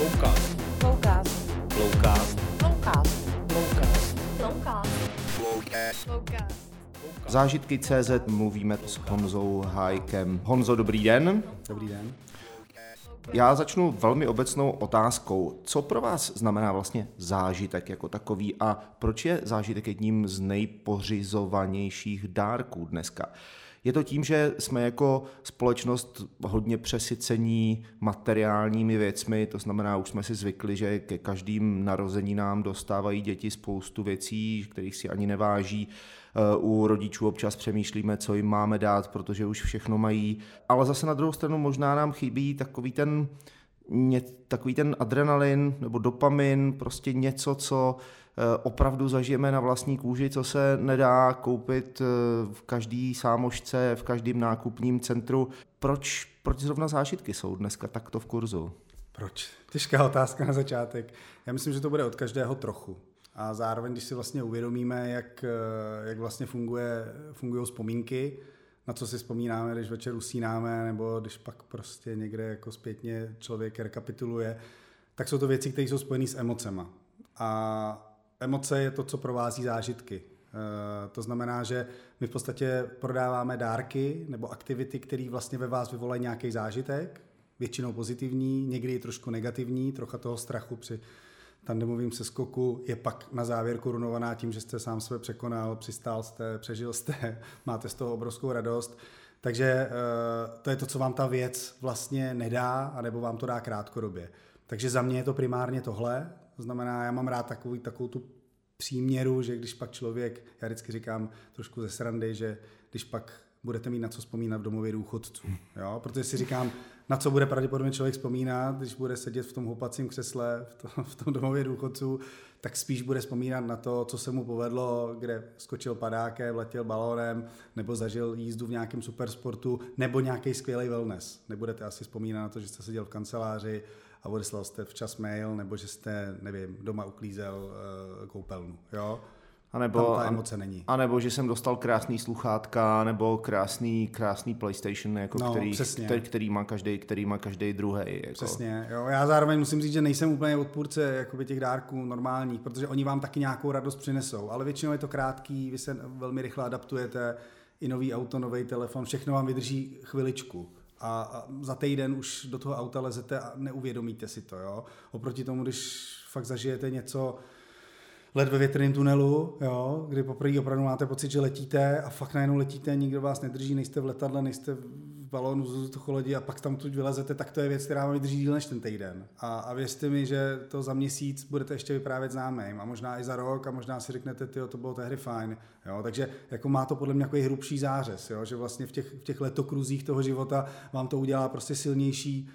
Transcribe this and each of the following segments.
Flowcast. Flowcast. Flowcast. Flowcast. Zážitky CZ mluvíme s Honzou Hajkem. Honzo, dobrý den. Dobrý den. Já začnu velmi obecnou otázkou. Co pro vás znamená vlastně zážitek jako takový a proč je zážitek jedním z nejpořizovanějších dárků dneska? Je to tím, že jsme jako společnost hodně přesycení materiálními věcmi, to znamená, už jsme si zvykli, že ke každým narozeninám dostávají děti spoustu věcí, kterých si ani neváží. Eh, u rodičů občas přemýšlíme, co jim máme dát, protože už všechno mají. Ale zase na druhou stranu možná nám chybí takový ten, takový ten adrenalin nebo dopamin, prostě něco, co Eh, opravdu zažijeme na vlastní kůži, co se nedá koupit eh, v každý sámošce, v každém nákupním centru. Proč, proč zrovna zážitky jsou dneska takto v kurzu? Proč? Těžká otázka na začátek. Já myslím, že to bude od každého trochu. A zároveň, když si vlastně uvědomíme, jak, eh, jak vlastně funguje, fungují vzpomínky, na co si vzpomínáme, když večer usínáme, nebo když pak prostě někde jako zpětně člověk rekapituluje, tak jsou to věci, které jsou spojené s emocema. A emoce je to, co provází zážitky. Eh, to znamená, že my v podstatě prodáváme dárky nebo aktivity, které vlastně ve vás vyvolají nějaký zážitek, většinou pozitivní, někdy je trošku negativní, trocha toho strachu při tandemovým seskoku je pak na závěr korunovaná tím, že jste sám sebe překonal, přistál jste, přežil jste, máte z toho obrovskou radost. Takže eh, to je to, co vám ta věc vlastně nedá, anebo vám to dá krátkodobě. Takže za mě je to primárně tohle, to znamená, já mám rád takový, takovou tu příměru, že když pak člověk, já vždycky říkám trošku ze srandy, že když pak budete mít na co vzpomínat v domově důchodců. Jo? Protože si říkám, na co bude pravděpodobně člověk vzpomínat, když bude sedět v tom houpacím křesle v, to, v tom domově důchodců, tak spíš bude vzpomínat na to, co se mu povedlo, kde skočil padákem, letěl balónem, nebo zažil jízdu v nějakém supersportu, nebo nějaký skvělý wellness. Nebudete asi vzpomínat na to, že jste seděl v kanceláři a odeslal jste včas mail, nebo že jste, nevím, doma uklízel uh, koupelnu, jo? A nebo, Tam ta emoce není. A nebo že jsem dostal krásný sluchátka, nebo krásný, krásný PlayStation, jako no, který, přesně. který, který, má každý, který má každý druhý. Jako. Přesně. Jo. Já zároveň musím říct, že nejsem úplně odpůrce jakoby těch dárků normálních, protože oni vám taky nějakou radost přinesou, ale většinou je to krátký, vy se velmi rychle adaptujete, i nový auto, nový telefon, všechno vám vydrží chviličku a, za týden už do toho auta lezete a neuvědomíte si to. Jo? Oproti tomu, když fakt zažijete něco, let ve větrném tunelu, jo, kdy poprvé opravdu máte pocit, že letíte a fakt najednou letíte, nikdo vás nedrží, nejste v letadle, nejste balónu z vzducholodi a pak tam tu vylezete, tak to je věc, která vám vydrží díl než ten týden. A, a věřte mi, že to za měsíc budete ještě vyprávět známým a možná i za rok a možná si řeknete, ty to bylo tehdy fajn. Jo, takže jako má to podle mě nějaký hrubší zářez, jo, že vlastně v těch, v těch letokruzích toho života vám to udělá prostě silnější,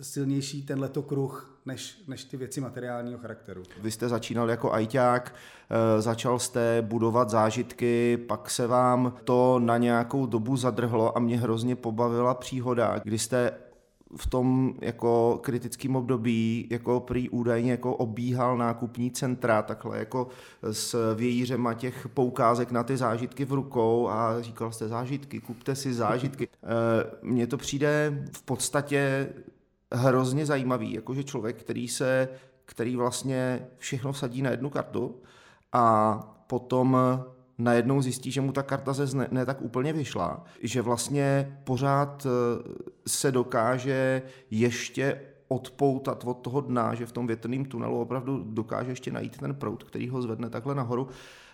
silnější ten letokruh než, než ty věci materiálního charakteru. Vy jste začínal jako ajťák, eh, začal jste budovat zážitky, pak se vám to na nějakou dobu zadrhlo a mě hrozně pobavila příhoda, kdy jste v tom jako kritickém období jako prý údajně jako obíhal nákupní centra takhle jako s vějířema těch poukázek na ty zážitky v rukou a říkal jste zážitky, kupte si zážitky. Eh, mně to přijde v podstatě hrozně zajímavý, jakože člověk, který se, který vlastně všechno vsadí na jednu kartu a potom najednou zjistí, že mu ta karta ze ne, ne tak úplně vyšla, že vlastně pořád eh, se dokáže ještě odpoutat od toho dna, že v tom větrném tunelu opravdu dokáže ještě najít ten prout, který ho zvedne takhle nahoru.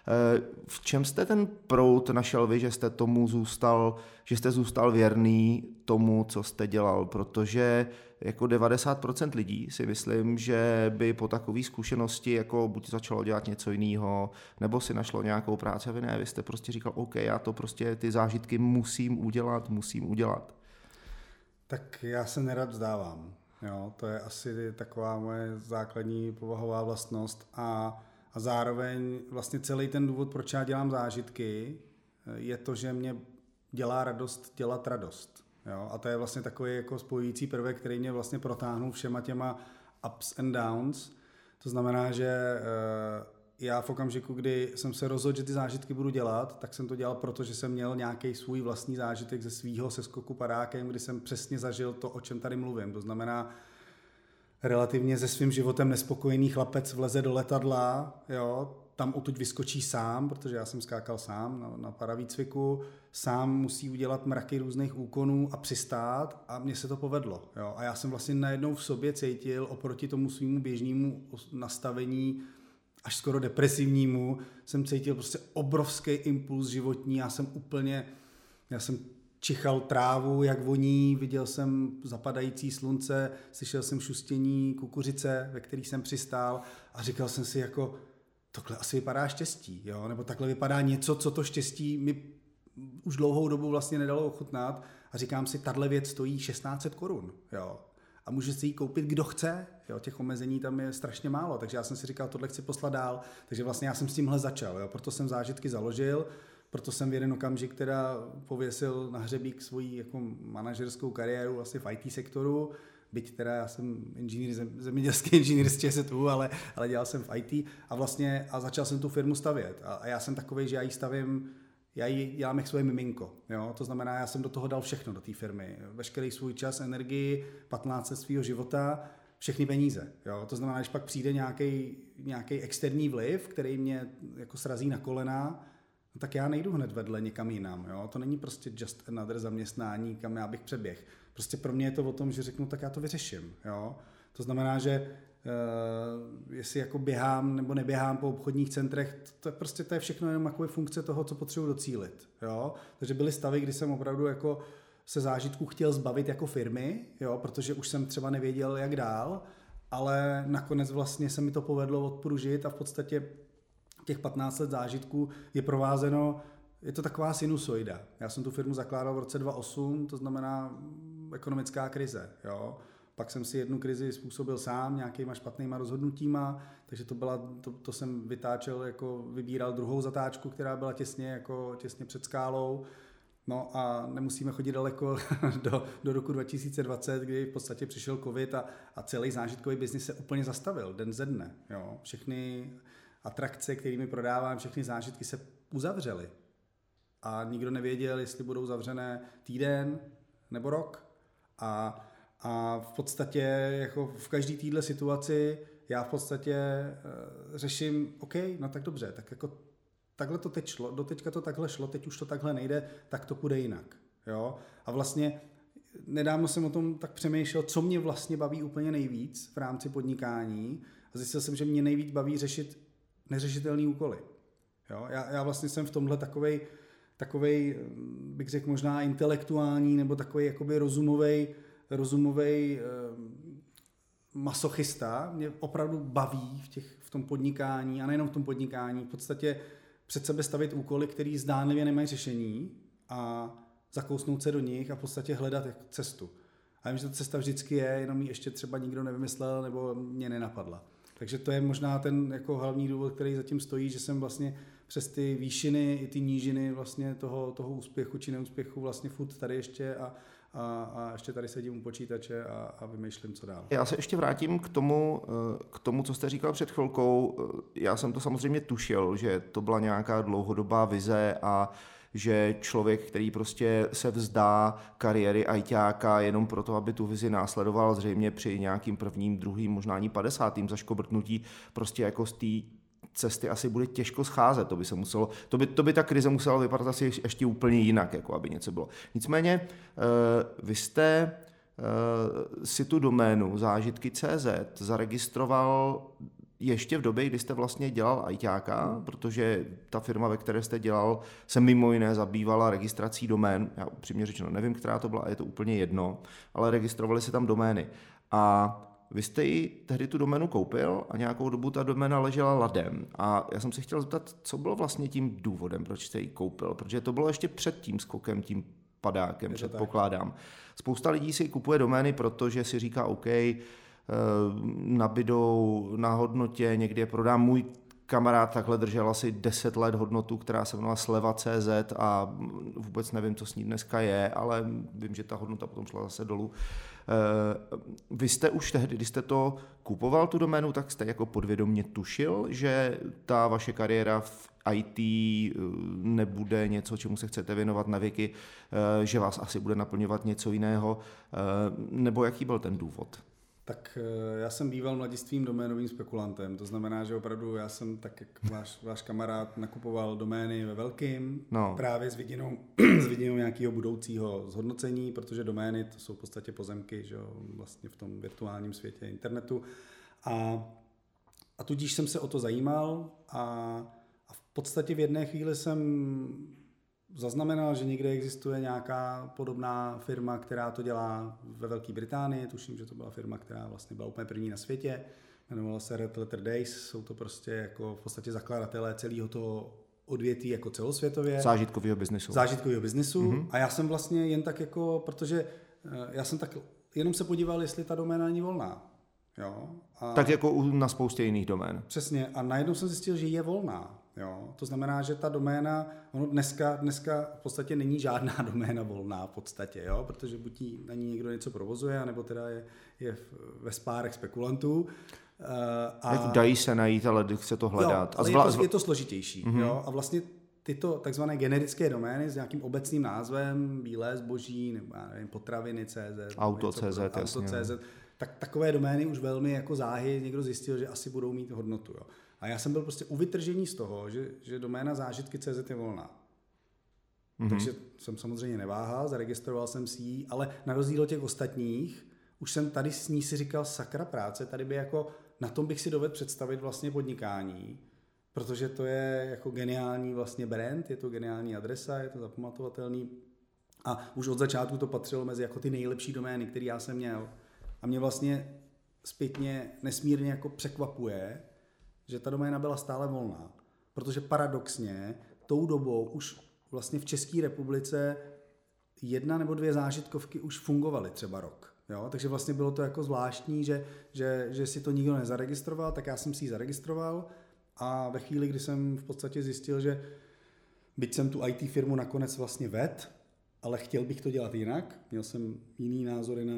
Eh, v čem jste ten prout našel vy, že jste tomu zůstal, že jste zůstal věrný tomu, co jste dělal? Protože jako 90% lidí si myslím, že by po takové zkušenosti jako buď začalo dělat něco jiného, nebo si našlo nějakou práci a vy ne, vy jste prostě říkal, OK, já to prostě ty zážitky musím udělat, musím udělat. Tak já se nerad vzdávám. Jo, to je asi taková moje základní povahová vlastnost a, a zároveň vlastně celý ten důvod, proč já dělám zážitky, je to, že mě dělá radost dělat radost. Jo? A to je vlastně takový jako spojující prvek, který mě vlastně protáhnul všema těma ups and downs. To znamená, že eh, já v okamžiku, kdy jsem se rozhodl, že ty zážitky budu dělat, tak jsem to dělal proto, že jsem měl nějaký svůj vlastní zážitek ze svého seskoku padákem, kdy jsem přesně zažil to, o čem tady mluvím. To znamená, relativně se svým životem nespokojený chlapec vleze do letadla, jo, tam odtud vyskočí sám, protože já jsem skákal sám na, na paravýcviku, sám musí udělat mraky různých úkonů a přistát a mně se to povedlo. Jo. A já jsem vlastně najednou v sobě cítil oproti tomu svýmu běžnému nastavení až skoro depresivnímu, jsem cítil prostě obrovský impuls životní, já jsem úplně, já jsem čichal trávu, jak voní, viděl jsem zapadající slunce, slyšel jsem šustění kukuřice, ve který jsem přistál a říkal jsem si jako, tohle asi vypadá štěstí, jo? nebo takhle vypadá něco, co to štěstí mi už dlouhou dobu vlastně nedalo ochutnat. A říkám si, tahle věc stojí 1600 korun, jo, a může si ji koupit kdo chce, jo, těch omezení tam je strašně málo, takže já jsem si říkal, tohle chci poslat dál, takže vlastně já jsem s tímhle začal, jo, proto jsem zážitky založil, proto jsem v jeden okamžik teda pověsil na hřebík svoji jako manažerskou kariéru vlastně v IT sektoru, byť teda já jsem inženýr, zemědělský inženýr z ČSTU, ale, ale dělal jsem v IT a vlastně a začal jsem tu firmu stavět. A, a já jsem takový, že já ji stavím já ji dělám jak svoje miminko. Jo? To znamená, já jsem do toho dal všechno do té firmy. Veškerý svůj čas, energii, 15 svého života, všechny peníze. Jo? To znamená, když pak přijde nějaký externí vliv, který mě jako srazí na kolena, no tak já nejdu hned vedle někam jinam. Jo? To není prostě just another zaměstnání, kam já bych přeběh. Prostě pro mě je to o tom, že řeknu, tak já to vyřeším. Jo? To znamená, že Uh, jestli jako běhám nebo neběhám po obchodních centrech, to, je prostě to je všechno jenom jako funkce toho, co potřebuji docílit. Jo? Takže byly stavy, kdy jsem opravdu jako se zážitku chtěl zbavit jako firmy, jo? protože už jsem třeba nevěděl, jak dál, ale nakonec vlastně se mi to povedlo odpružit a v podstatě těch 15 let zážitků je provázeno, je to taková sinusoida. Já jsem tu firmu zakládal v roce 2008, to znamená ekonomická krize. Jo? Pak jsem si jednu krizi způsobil sám nějakýma špatnýma rozhodnutíma, takže to, byla, to, to jsem vytáčel, jako vybíral druhou zatáčku, která byla těsně, jako, těsně před skálou. No a nemusíme chodit daleko do, do roku 2020, kdy v podstatě přišel covid a, a celý zážitkový biznis se úplně zastavil, den ze dne. Jo. Všechny atrakce, kterými prodávám, všechny zážitky se uzavřely. A nikdo nevěděl, jestli budou zavřené týden nebo rok. A a v podstatě jako v každé téhle situaci já v podstatě uh, řeším, OK, no tak dobře, tak jako takhle to teď šlo, doteďka to takhle šlo, teď už to takhle nejde, tak to půjde jinak. Jo? A vlastně nedávno jsem o tom tak přemýšlel, co mě vlastně baví úplně nejvíc v rámci podnikání a zjistil jsem, že mě nejvíc baví řešit neřešitelné úkoly. Jo? Já, já vlastně jsem v tomhle takovej, takovej, bych řekl možná intelektuální nebo takový jakoby rozumový rozumový eh, masochista, mě opravdu baví v, těch, v tom podnikání a nejenom v tom podnikání, v podstatě před sebe stavit úkoly, které zdánlivě nemají řešení a zakousnout se do nich a v podstatě hledat cestu. A vím, že ta cesta vždycky je, jenom ji ještě třeba nikdo nevymyslel nebo mě nenapadla. Takže to je možná ten jako hlavní důvod, který zatím stojí, že jsem vlastně přes ty výšiny i ty nížiny vlastně toho, toho úspěchu či neúspěchu vlastně furt tady ještě a, a, a ještě tady sedím u počítače a, a vymýšlím, co dál. Já se ještě vrátím k tomu, eh, k tomu, co jste říkal před chvilkou. Eh, já jsem to samozřejmě tušil, že to byla nějaká dlouhodobá vize a že člověk, který prostě se vzdá kariéry ajťáka jenom proto, aby tu vizi následoval zřejmě při nějakým prvním, druhým, možná ani padesátým zaškobrtnutí, prostě jako z té cesty asi bude těžko scházet, to by se muselo, to by, to by ta krize musela vypadat asi ještě úplně jinak, jako aby něco bylo. Nicméně, eh, vy jste eh, si tu doménu zážitky.cz zaregistroval ještě v době, kdy jste vlastně dělal ajťáka, hmm. protože ta firma, ve které jste dělal, se mimo jiné zabývala registrací domén. Já upřímně řečeno nevím, která to byla, je to úplně jedno, ale registrovali se tam domény. A vy jste ji tehdy tu doménu koupil a nějakou dobu ta doména ležela ladem. A já jsem se chtěl zeptat, co bylo vlastně tím důvodem, proč jste ji koupil? Protože to bylo ještě před tím skokem, tím padákem, předpokládám. Tak. Spousta lidí si kupuje domény, protože si říká, OK, nabidou na hodnotě, někdy je prodám. Můj kamarád takhle držel asi 10 let hodnotu, která se jmenovala Sleva.cz a vůbec nevím, co s ní dneska je, ale vím, že ta hodnota potom šla zase dolů. Eh, vy jste už tehdy, když jste to kupoval, tu doménu, tak jste jako podvědomně tušil, že ta vaše kariéra v IT eh, nebude něco, čemu se chcete věnovat na věky, eh, že vás asi bude naplňovat něco jiného, nebo jaký byl ten důvod? Tak eh, já jsem býval mladistvím doménovým spekulantem, to znamená, že opravdu já jsem tak, jak váš, váš kamarád, nakupoval domény ve velkým, No. právě s vidinou, s vidinou nějakého budoucího zhodnocení, protože domény to jsou v podstatě pozemky, že jo, vlastně v tom virtuálním světě internetu. A, a tudíž jsem se o to zajímal a, a v podstatě v jedné chvíli jsem zaznamenal, že někde existuje nějaká podobná firma, která to dělá ve Velké Británii. Tuším, že to byla firma, která vlastně byla úplně první na světě. Jmenovala se Red Letter Days. Jsou to prostě jako v podstatě zakladatelé celého toho odvětví jako celosvětově. Zážitkového biznesu. Zážitkového biznesu. Mm-hmm. A já jsem vlastně jen tak jako, protože eh, já jsem tak jenom se podíval, jestli ta doména není volná. Jo? A Tak jako u- na spoustě jiných domén. Přesně. A najednou jsem zjistil, že je volná. Jo? To znamená, že ta doména, ono dneska, dneska v podstatě není žádná doména volná v podstatě, jo? protože buď na ní někdo něco provozuje, nebo teda je, je ve spárech spekulantů. Eh, A... Jako dají se najít, ale chce to hledat. Jo, a zvla... je, to, je to složitější. Mm-hmm. Jo? A vlastně tyto takzvané generické domény s nějakým obecným názvem, bílé zboží, nebo já nevím, potraviny CZ, Auto.cz, Auto.cz, tak takové domény už velmi jako záhy někdo zjistil, že asi budou mít hodnotu. Jo? A já jsem byl prostě u vytržení z toho, že, že doména zážitky CZ je volná. Mm-hmm. Takže jsem samozřejmě neváhal, zaregistroval jsem si ji, ale na rozdíl od těch ostatních, už jsem tady s ní si říkal sakra práce, tady by jako, na tom bych si dovedl představit vlastně podnikání, protože to je jako geniální vlastně brand, je to geniální adresa, je to zapamatovatelný a už od začátku to patřilo mezi jako ty nejlepší domény, které já jsem měl. A mě vlastně zpětně nesmírně jako překvapuje, že ta doména byla stále volná. Protože paradoxně tou dobou už vlastně v České republice jedna nebo dvě zážitkovky už fungovaly třeba rok. Jo? Takže vlastně bylo to jako zvláštní, že, že, že si to nikdo nezaregistroval, tak já jsem si ji zaregistroval a ve chvíli, kdy jsem v podstatě zjistil, že byť jsem tu IT firmu nakonec vlastně ved, ale chtěl bych to dělat jinak, měl jsem jiný názory na,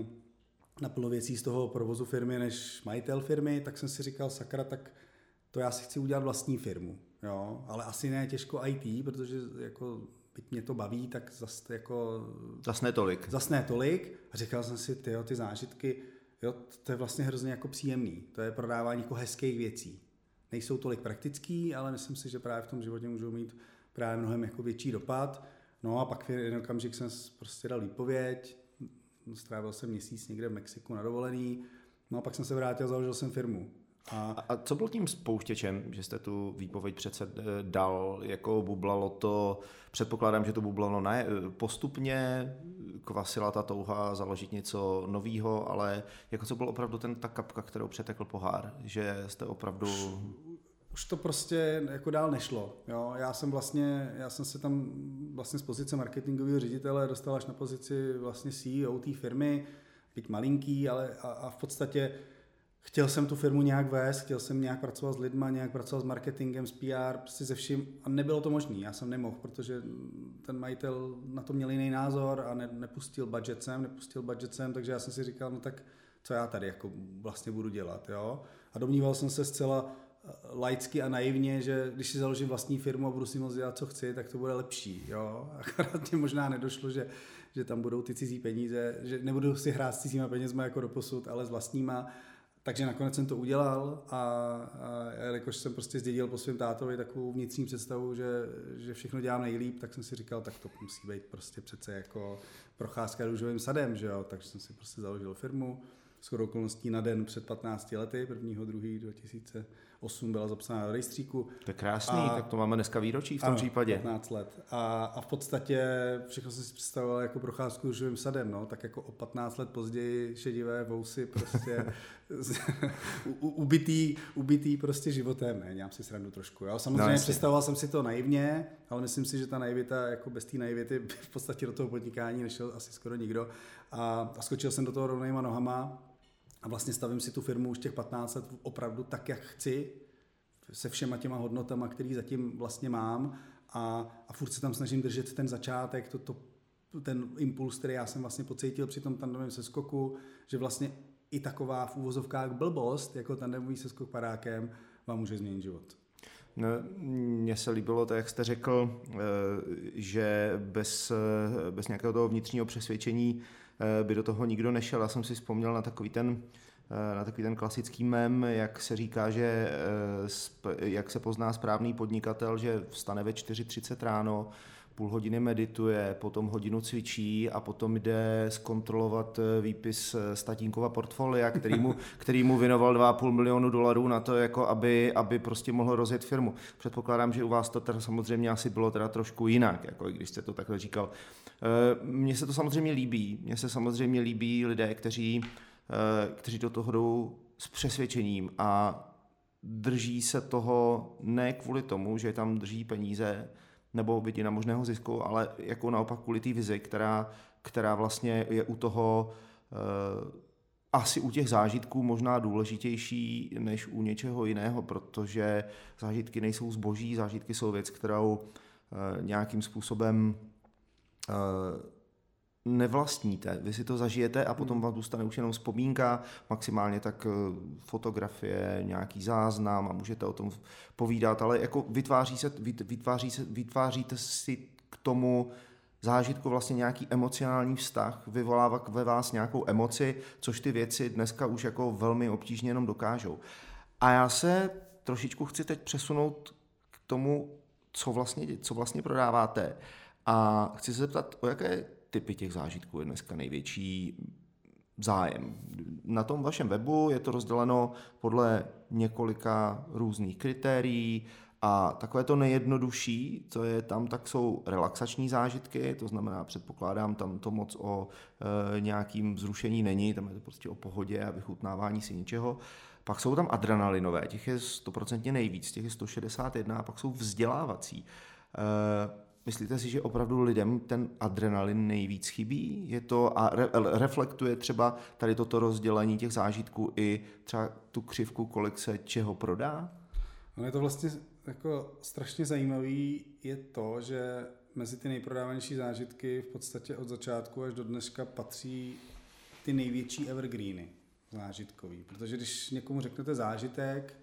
na plno věcí z toho provozu firmy než majitel firmy, tak jsem si říkal, sakra, tak to já si chci udělat vlastní firmu, jo, ale asi ne těžko IT, protože jako byť mě to baví, tak zase jako Zas ne tolik. zas ne tolik. A říkal jsem si, tyjo, ty zážitky, jo, to je vlastně hrozně jako příjemný. To je prodávání jako hezkých věcí. Nejsou tolik praktický, ale myslím si, že právě v tom životě můžou mít právě mnohem jako větší dopad. No a pak v jeden okamžik jsem prostě dal výpověď, strávil jsem měsíc někde v Mexiku na dovolený, no a pak jsem se vrátil a založil jsem firmu. A A co byl tím spouštěčem, že jste tu výpověď přece eh, dal, jako bublalo to, předpokládám, že to bublalo ne, eh, postupně, kvasila ta touha založit něco novýho, ale jako co byl opravdu ten, ta kapka, kterou přetekl pohár, že jste opravdu, už to prostě jako dál nešlo. Jo? Já jsem vlastně, já jsem se tam vlastně z pozice marketingového ředitele dostal až na pozici vlastně CEO té firmy, byť malinký, ale a, a v podstatě chtěl jsem tu firmu nějak vést, chtěl jsem nějak pracovat s lidma, nějak pracovat s marketingem, s PR, prostě se vším a nebylo to možné. Já jsem nemohl, protože ten majitel na to měl jiný názor a ne, nepustil budget sem, nepustil budget sem, takže já jsem si říkal, no tak co já tady jako vlastně budu dělat, jo? A domníval jsem se zcela laicky a naivně, že když si založím vlastní firmu a budu si moc dělat, co chci, tak to bude lepší. Jo? Akorát mě možná nedošlo, že, že tam budou ty cizí peníze, že nebudu si hrát s cizíma penězma jako doposud, ale s vlastníma. Takže nakonec jsem to udělal a, a jelikož jsem prostě zdědil po svém tátovi takovou vnitřní představu, že, že všechno dělám nejlíp, tak jsem si říkal, tak to musí být prostě přece jako procházka růžovým sadem, že jo? Takže jsem si prostě založil firmu, shodou okolností na den před 15 lety, 1. 2. 2008 byla zapsána do rejstříku. to je krásný, A- tak to máme dneska výročí v tom Ano, případě. 15 let. A, a v podstatě všechno jsem si představoval jako procházku růžovým sadem, no, tak jako o 15 let později šedivé vousy prostě z- u- u- ubitý, ubitý prostě životem, ne, dělám si srandu trošku. Jo. Samozřejmě No, představoval jsem si to naivně, ale myslím si, že ta naivita, jako bez té naivity v podstatě do toho podnikání nešel asi skoro nikdo. A, a skočil jsem do toho rovnýma nohama a vlastně stavím si tu firmu už těch 15 let opravdu tak, jak chci, se všema těma hodnotama, který zatím vlastně mám a, a furt se tam snažím držet ten začátek, to, to, ten impuls, který já jsem vlastně pocítil při tom tandemovém seskoku, že vlastně i taková v úvozovkách blbost, jako tandemový seskok padákem, vám může změnit život. No, Mně se líbilo to, jak jste řekl, eh, že bez, eh, bez nějakého toho vnitřního přesvědčení by do toho nikdo nešel. Já jsem si vzpomněl na takový ten na takový ten klasický mem, jak se říká, že jak se pozná správný podnikatel, že vstane ve 4.30 ráno, půl hodiny medituje, potom hodinu cvičí a potom jde zkontrolovat eh, výpis eh, statínkova portfolia, který mu, který mu věnoval 2,5 milionu dolarů na to, jako aby, aby prostě mohl rozjet firmu. Předpokládám, že u vás to teda samozřejmě asi bylo teda trošku jinak, jako když jste to takhle říkal. Eh, mně se to samozřejmě líbí. Mně se samozřejmě líbí lidé, kteří, kteří do toho jdou s přesvědčením a drží se toho ne kvůli tomu, že tam drží peníze, nebo vidina možného zisku, ale jako naopak kvůli té vizi, která, která vlastně je u toho uh, asi u těch zážitků možná důležitější než u něčeho jiného, protože zážitky nejsou zboží, zážitky jsou věc, kterou uh, nějakým způsobem uh, nevlastníte. Vy si to zažijete a potom hmm. vám zůstane už jenom vzpomínka, maximálně tak eh, fotografie, nějaký záznam a můžete o tom povídat, ale jako vytváří se, vytváří se, vytváříte si k tomu zážitku vlastně nějaký emocionální vztah, vyvolává ve vás nějakou emoci, což ty věci dneska už jako velmi obtížně jenom dokážou. A já se trošičku chci teď přesunout k tomu, co vlastně, co vlastně prodáváte. A chci se zeptat, o jaké typy těch zážitků je dneska největší zájem. Na tom vašem webu je to rozděleno podle několika různých kritérií a takové to nejjednodušší, co je tam, tak jsou relaxační zážitky, to znamená, předpokládám, tam to moc o e, nějakým zrušení není, tam je to prostě o pohodě a vychutnávání si něčeho. Pak jsou tam adrenalinové, těch je stoprocentně nejvíc, těch je 161, a pak jsou vzdělávací. E, Myslíte si, že opravdu lidem ten adrenalin nejvíc chybí? Je to a re, reflektuje třeba tady toto rozdělení těch zážitků i třeba tu křivku, kolik se čeho prodá? No je to vlastně jako strašně zajímavý je to, že mezi ty nejprodávanější zážitky v podstatě od začátku až do dneška patří ty největší evergreeny zážitkový. Protože když někomu řeknete zážitek,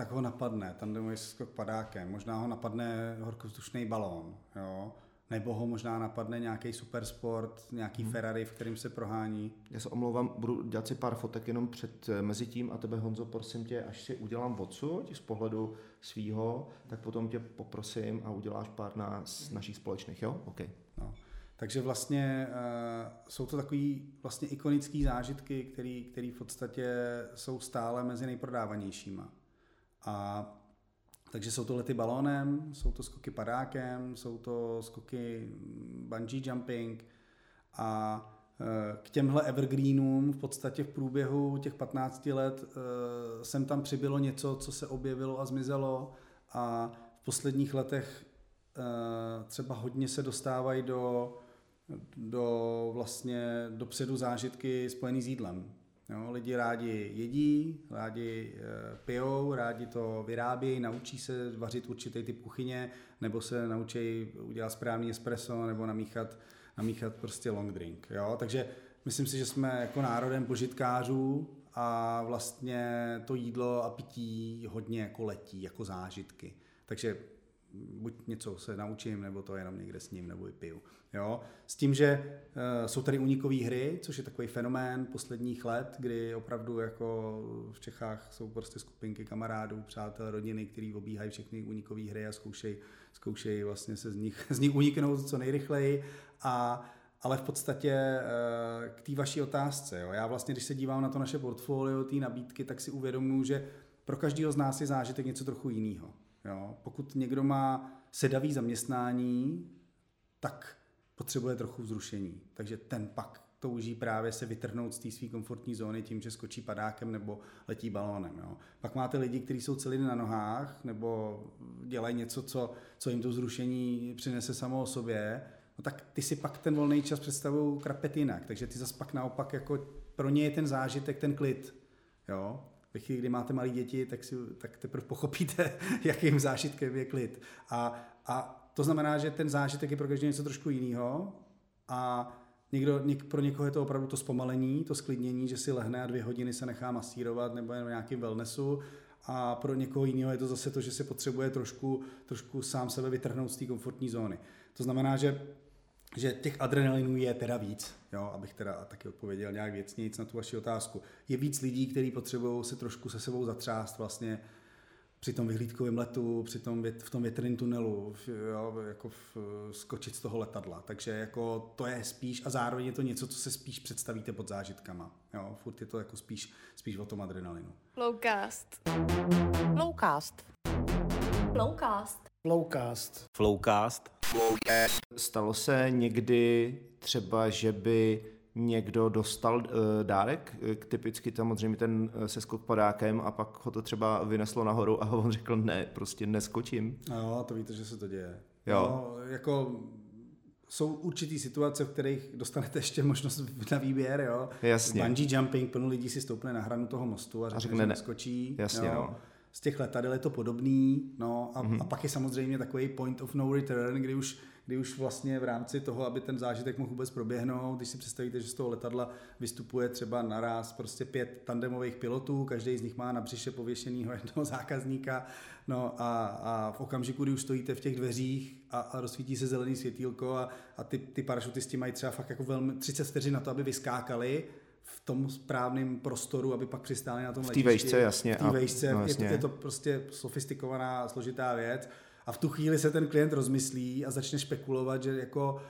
tak ho napadne tandem skok padákem, možná ho napadne horkovzdušný balón, jo? nebo ho možná napadne nějaký supersport, nějaký hmm. Ferrari, v kterým se prohání. Já se omlouvám, budu dělat si pár fotek jenom před eh, mezi tím a tebe Honzo, prosím tě, až si udělám odsud z pohledu svýho, tak potom tě poprosím a uděláš pár na, našich společných, jo? OK. No. Takže vlastně uh, jsou to takový vlastně ikonický zážitky, který v podstatě jsou stále mezi nejprodávanějšíma. A takže jsou to lety balónem, jsou to skoky padákem, jsou to skoky bungee jumping a e, k těmhle evergreenům v podstatě v průběhu těch 15 let e, sem tam přibylo něco, co se objevilo a zmizelo a v posledních letech e, třeba hodně se dostávají do, do vlastně dopředu zážitky spojený s jídlem. Jo, lidi rádi jedí, rádi e, pijou, rádi to vyrábí, naučí se vařit určitý typ kuchyně, nebo se naučí udělat správný espresso, nebo namíchat, namíchat prostě long drink. Jo? Takže myslím si, že jsme jako národem požitkářů a vlastně to jídlo a pití hodně jako letí, jako zážitky. Takže buď něco se naučím, nebo to jenom někde s ním, nebo i piju. Jo? S tím, že uh, jsou tady unikové hry, což je takový fenomén posledních let, kdy opravdu jako v Čechách jsou prostě skupinky kamarádů, přátel, rodiny, který obíhají všechny unikové hry a zkoušejí, zkoušej vlastně se z nich, z nich uniknout co nejrychleji. A ale v podstatě uh, k té vaší otázce, jo? já vlastně, když se dívám na to naše portfolio, té nabídky, tak si uvědomuji, že pro každého z nás je zážitek něco trochu jiného. Jo? Pokud někdo má sedavý zaměstnání, tak potřebuje trochu vzrušení. Takže ten pak touží právě se vytrhnout z té své komfortní zóny tím, že skočí padákem nebo letí balónem. Jo. Pak máte lidi, kteří jsou celý na nohách nebo dělají něco, co, co jim to vzrušení přinese samo o sobě, no tak ty si pak ten volný čas představují krapet jinak. Takže ty zase pak naopak jako pro ně je ten zážitek, ten klid. Jo. Ve chvíli, kdy máte malé děti, tak, si, tak teprve pochopíte, jakým zážitkem je klid. A, a to znamená, že ten zážitek je pro každého něco trošku jiného a někdo, něk, pro někoho je to opravdu to zpomalení, to sklidnění, že si lehne a dvě hodiny se nechá masírovat nebo jen v nějakém wellnessu a pro někoho jiného je to zase to, že si potřebuje trošku, trošku sám sebe vytrhnout z té komfortní zóny. To znamená, že že těch adrenalinů je teda víc, jo, abych teda taky odpověděl nějak věcnějíc na tu vaši otázku. Je víc lidí, kteří potřebují se trošku se sebou zatřást vlastně při tom vyhlídkovém letu, při tom vět, v tom větrném tunelu, jo, jako v, skočit z toho letadla. Takže jako to je spíš, a zároveň je to něco, co se spíš představíte pod zážitkama. Jo, furt je to jako spíš, spíš o tom adrenalinu. Flowcast. Flowcast. Flowcast. Flowcast. Flowcast. Stalo se někdy třeba, že by někdo dostal uh, dárek, eh, typicky samozřejmě ten uh, se skok padákem a pak ho to třeba vyneslo nahoru a on řekl ne, prostě neskočím. Jo, to víte, že se to děje. Jo. No, jako jsou určitý situace, v kterých dostanete ještě možnost na výběr, jo. Jasně. Bungee jumping, plno lidí si stoupne na hranu toho mostu a řekne, řekne že ne. neskočí. Jasně, jo. no. Z těch letadel je to podobný, no a, Mhm. mm-hmm. a pak je samozřejmě takový point of no return, kdy už, kdy už vlastně v rámci toho, aby ten zážitek mohl vůbec proběhnout, když si představíte, že z toho letadla vystupuje třeba naraz prostě pět tandemových pilotů, každý z nich má na břiše pověšenýho jednoho zákazníka, no a, a v okamžiku, kdy už stojíte v těch dveřích a, a rozsvítí se zelený světýlko a, a ty, ty parašutisti mají třeba fakt jako velmi 30 vteřin na to, aby vyskákali v tom správném prostoru, aby pak přistáli na tom V té letišti. vejšce, jasně, V té vejšce, no, je, to, jasně. je to prostě sofistikovaná, složitá věc. A v tu chvíli se ten klient rozmyslí a začne špekulovat, že jako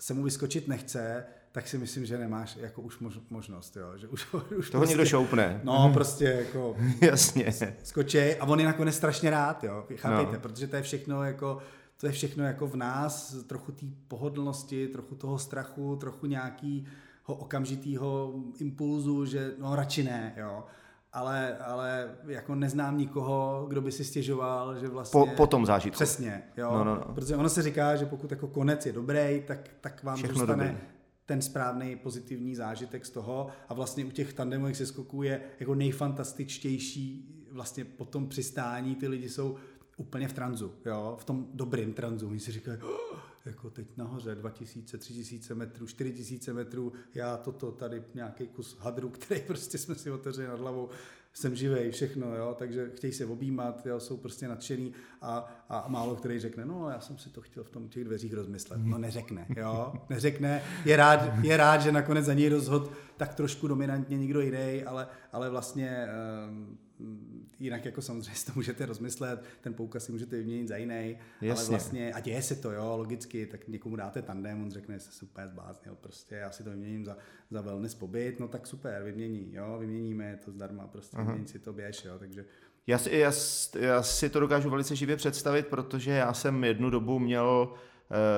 se mu vyskočit nechce, tak si myslím, že nemáš jako už mož, možnost, jo. Že už, už Toho někdo šoupne. No, prostě jako Jasně. skočej a on je nakonec strašně rád, jo, chápejte, No. protože to je všechno jako, to je všechno jako v nás, trochu té pohodlnosti, trochu toho strachu, trochu nějakého okamžitého impulzu, že no radši ne, jo. Ale, ale jako neznám nikoho, kdo by si stěžoval, že vlastně... Po, po tom zážitku. Přesně, jo. No, no, no. Protože ono se říká, že pokud jako konec je dobrý, tak, tak vám Všechno zůstane dobrý. ten správný pozitivní zážitek z toho a vlastně u těch tandemových seskoků je jako nejfantastičtější vlastně po tom přistání ty lidi jsou úplně v tranzu, jo, v tom dobrým tranzu. Oni si říkají, oh, jako teď nahoře 2000, 3000 metrů, 4000 metrů, já toto tady nějaký kus hadru, který prostě jsme si otevřeli nad hlavou, jsem živej, všechno, jo, takže chtějí se objímat, jo, jsou prostě nadšený a, a málo který řekne, no já jsem si to chtěl v tom těch dveřích rozmyslet. No neřekne, jo, neřekne, je rád, je rád že nakonec za něj rozhod tak trošku dominantně někdo jiný, ale, ale vlastně um, jinak jako samozřejmě si to můžete rozmyslet, ten poukaz si můžete vyměnit za jiný, ale Jasně. vlastně, a děje se to, jo, logicky, tak někomu dáte tandem, on řekne, že se úplně zbláznil, prostě já si to vyměním za, za wellness pobyt, no tak super, vymění, jo, vyměníme, to zdarma, prostě vymění si to běž, jo, takže Já si, já, já si to dokážu velice živě představit, protože já jsem jednu dobu měl eh,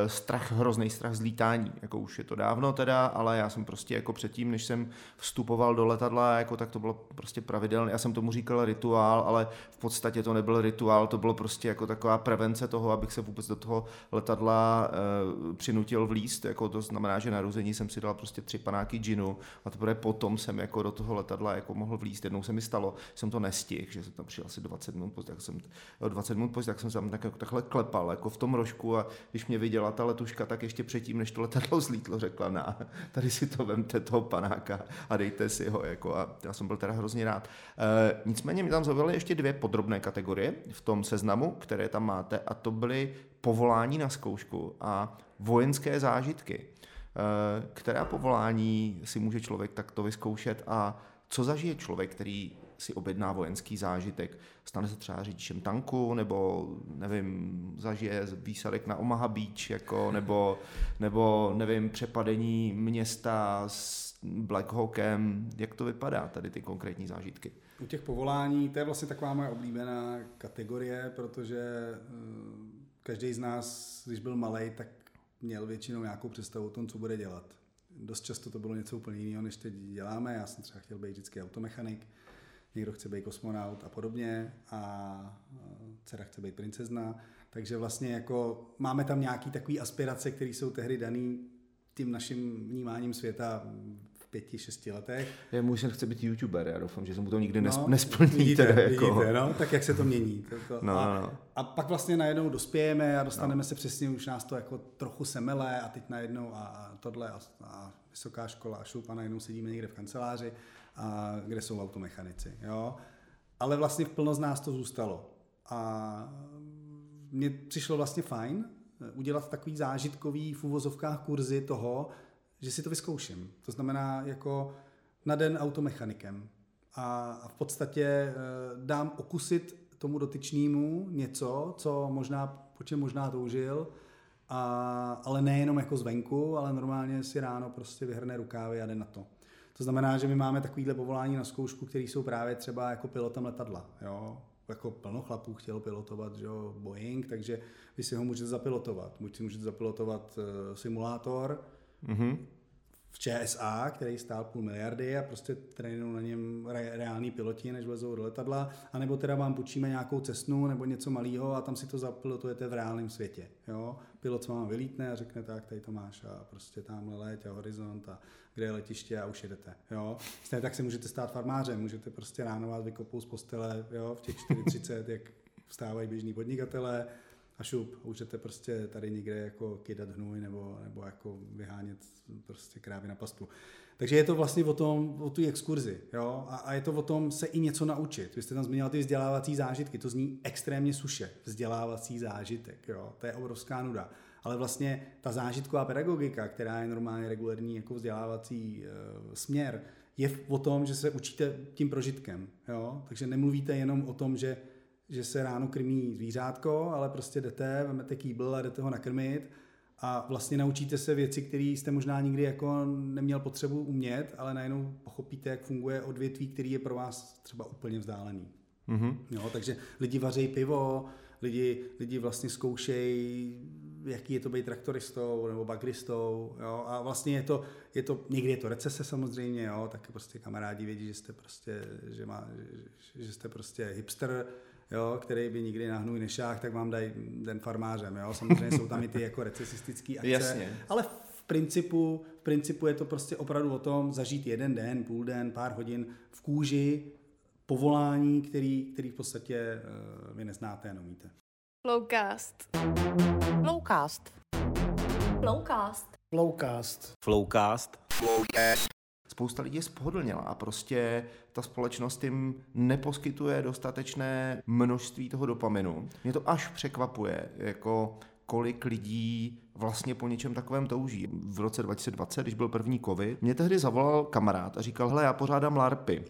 strach, hrozný strach z lítání, jako už je to dávno teda, ale já jsem prostě jako předtím, než jsem vstupoval do letadla, jako tak to bylo prostě pravidelné, já jsem tomu říkal rituál, ale v podstatě to nebyl rituál, to bylo prostě jako taková prevence toho, abych se vůbec do toho letadla eh, přinutil vlíst, jako to znamená, že na narození jsem si dal prostě tři panáky džinu a teprve potom jsem jako do toho letadla jako mohl vlíst, jednou se mi stalo, jsem to nestihl, že jsem tam přijel asi 20 minut tak jsem, o 20 minut tak jsem se tam tak, jako takhle klepal, jako v tom rožku a když mě viděla ta letuška, tak ještě předtím, než to letadlo zlítlo, řekla, na, tady si to vemte toho panáka a dejte si ho, jako a já jsem byl teda hrozně rád. E, nicméně mi tam zaujaly ještě dvě podrobné kategorie v tom seznamu, které tam máte a to byly povolání na zkoušku a vojenské zážitky. E, která povolání si může člověk takto vyzkoušet a co zažije člověk, který si objedná vojenský zážitek. Stane se třeba řidičem tanku, nebo nevím, zažije výsadek na Omaha Beach, jako, nebo, nebo nevím, přepadení města s Black Hawkem. Jak to vypadá tady ty konkrétní zážitky? U těch povolání, to je vlastně taková moje oblíbená kategorie, protože eh, každý z nás, když byl malý, tak měl většinou nějakou představu o tom, co bude dělat. Dost často to bylo něco úplně jiného, než teď děláme. Já jsem třeba chtěl být vždycky automechanik, někdo chce být kosmonaut a podobně a eh, dcera chce být princezna. Takže vlastně jako máme tam nějaký takový aspirace, které jsou tehdy daný tím naším vnímáním světa v pěti, šesti letech. Je, můj syn chce být youtuber, já doufám, že se mu to nikdy No, nesplní. Vidíte, teda, jako. vidíte, no, tak jak se to mění. To, to, No, a, no, no. a pak vlastně najednou dospějeme a dostaneme no. se přesně, už nás to jako trochu semele a teď najednou a, a tohle a, a vysoká škola a šup a najednou sedíme někde v kanceláři, a kde jsou automechanici. Jo? Ale vlastně v plno z nás to zůstalo. A mně přišlo vlastně fajn, eh, udělat takový zážitkový v uvozovkách kurzy toho, že si to vyzkouším. To znamená jako na den automechanikem. A, v podstatě e, dám okusit tomu dotyčnému něco, co možná, po čem možná toužil, a, ale nejenom jako zvenku, ale normálně si ráno prostě vyhrne rukávy a jde na to. To znamená, že my máme takovýhle povolání na zkoušku, které jsou právě třeba jako pilotem letadla. Jo? Jako plno chlapů chtělo pilotovat že jo, Boeing, takže vy si ho můžete zapilotovat. Buď si můžete zapilotovat uh, simulátor, mm-hmm v ČSA, který stál půl miliardy a prostě trénují na něm re, reální piloti, než vlezou do letadla, anebo teda vám půjčíme nějakou cestnu nebo něco malého a tam si to zapilotujete v reálném světě. Jo? Pilot s váma vylítne a řekne, tak tady to máš a prostě tamhle leď a horizont a kde je letiště a už jedete. Jo? Stejně tak si můžete stát farmářem, můžete prostě ráno vás vykopou z postele jo? v těch 4.30, jak vstávají běžní podnikatelé, a šup, můžete prostě tady někde jako kydat hnůj nebo, nebo jako vyhánět prostě krávy na pastvu. Takže je to vlastně o tom, o tu exkurzi, jo? A, a, je to o tom se i něco naučit. Vy jste tam zmínil ty vzdělávací zážitky, to zní extrémně suše, vzdělávací zážitek, jo? To je obrovská nuda. Ale vlastně ta zážitková pedagogika, která je normálně regulární jako vzdělávací e, směr, je o tom, že se učíte tím prožitkem. Jo? Takže nemluvíte jenom o tom, že že se ráno krmí zvířátko, ale prostě jdete, vezmete kýbl a jdete ho nakrmit a vlastně naučíte se věci, které jste možná nikdy jako neměl potřebu umět, ale najednou pochopíte, jak funguje odvětví, který je pro vás třeba úplně vzdálený. Mm-hmm. Jo, takže lidi vařejí pivo, lidi, lidi vlastně zkoušejí, jaký je to být traktoristou nebo bagristou, jo, a vlastně je to, je to, někdy je to recese samozřejmě, jo, tak prostě kamarádi vědí, že jste prostě, že, má, že, že jste prostě hipster, jo, který by nikdy na hnůj nešách, tak vám dají den farmářem. Jo. Samozřejmě jsou tam i ty jako recesistické akce, Jasně. ale v principu, v principu je to prostě opravdu o tom zažít jeden den, půl den, pár hodin v kůži povolání, který, který v podstatě uh, vy neznáte a neumíte. Flowcast. Flowcast. Flowcast. Flowcast. Flowcast. Spousta lidí je spohodlněla a prostě ta společnost jim neposkytuje dostatečné množství toho dopaminu. Mě to až překvapuje, jako kolik lidí vlastně po něčem takovém touží. V roce 2020, když byl první covid, mě tehdy zavolal kamarád a říkal, hele, já pořádám LARPy.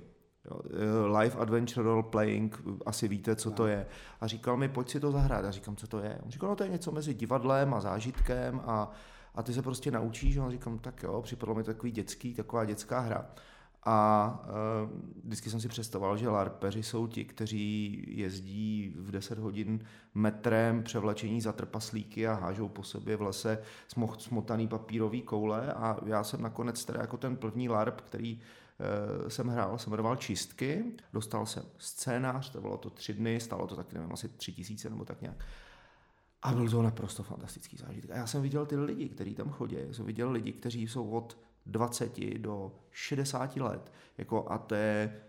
Eh, live Adventure Role Playing, asi víte, co to je. A říkal mi, pojď si to zahrát. A říkám, co to je. On říkal, no to je něco mezi divadlem a zážitkem a a ty se prostě naučíš, a říkám, tak jo, připadlo mi takový dětský, taková dětská hra. A uh, vždycky jsem si představoval, že larpeři jsou ti, kteří jezdí v 10 hodin metrem převlečení za trpaslíky a hážou po sobě v lese smotaný papírový koule a já jsem nakonec teda jako ten první larp, který uh, jsem hrál, jsem jmenoval Čistky, dostal jsem scénář, to bylo to tři dny, stalo to tak nevím, asi tři tisíce nebo tak nějak. A byl to naprosto fantastický zážitek. A já jsem viděl ty lidi, kteří tam chodí. Jsem viděl lidi, kteří jsou od 20 do 60 let. Jako, a to je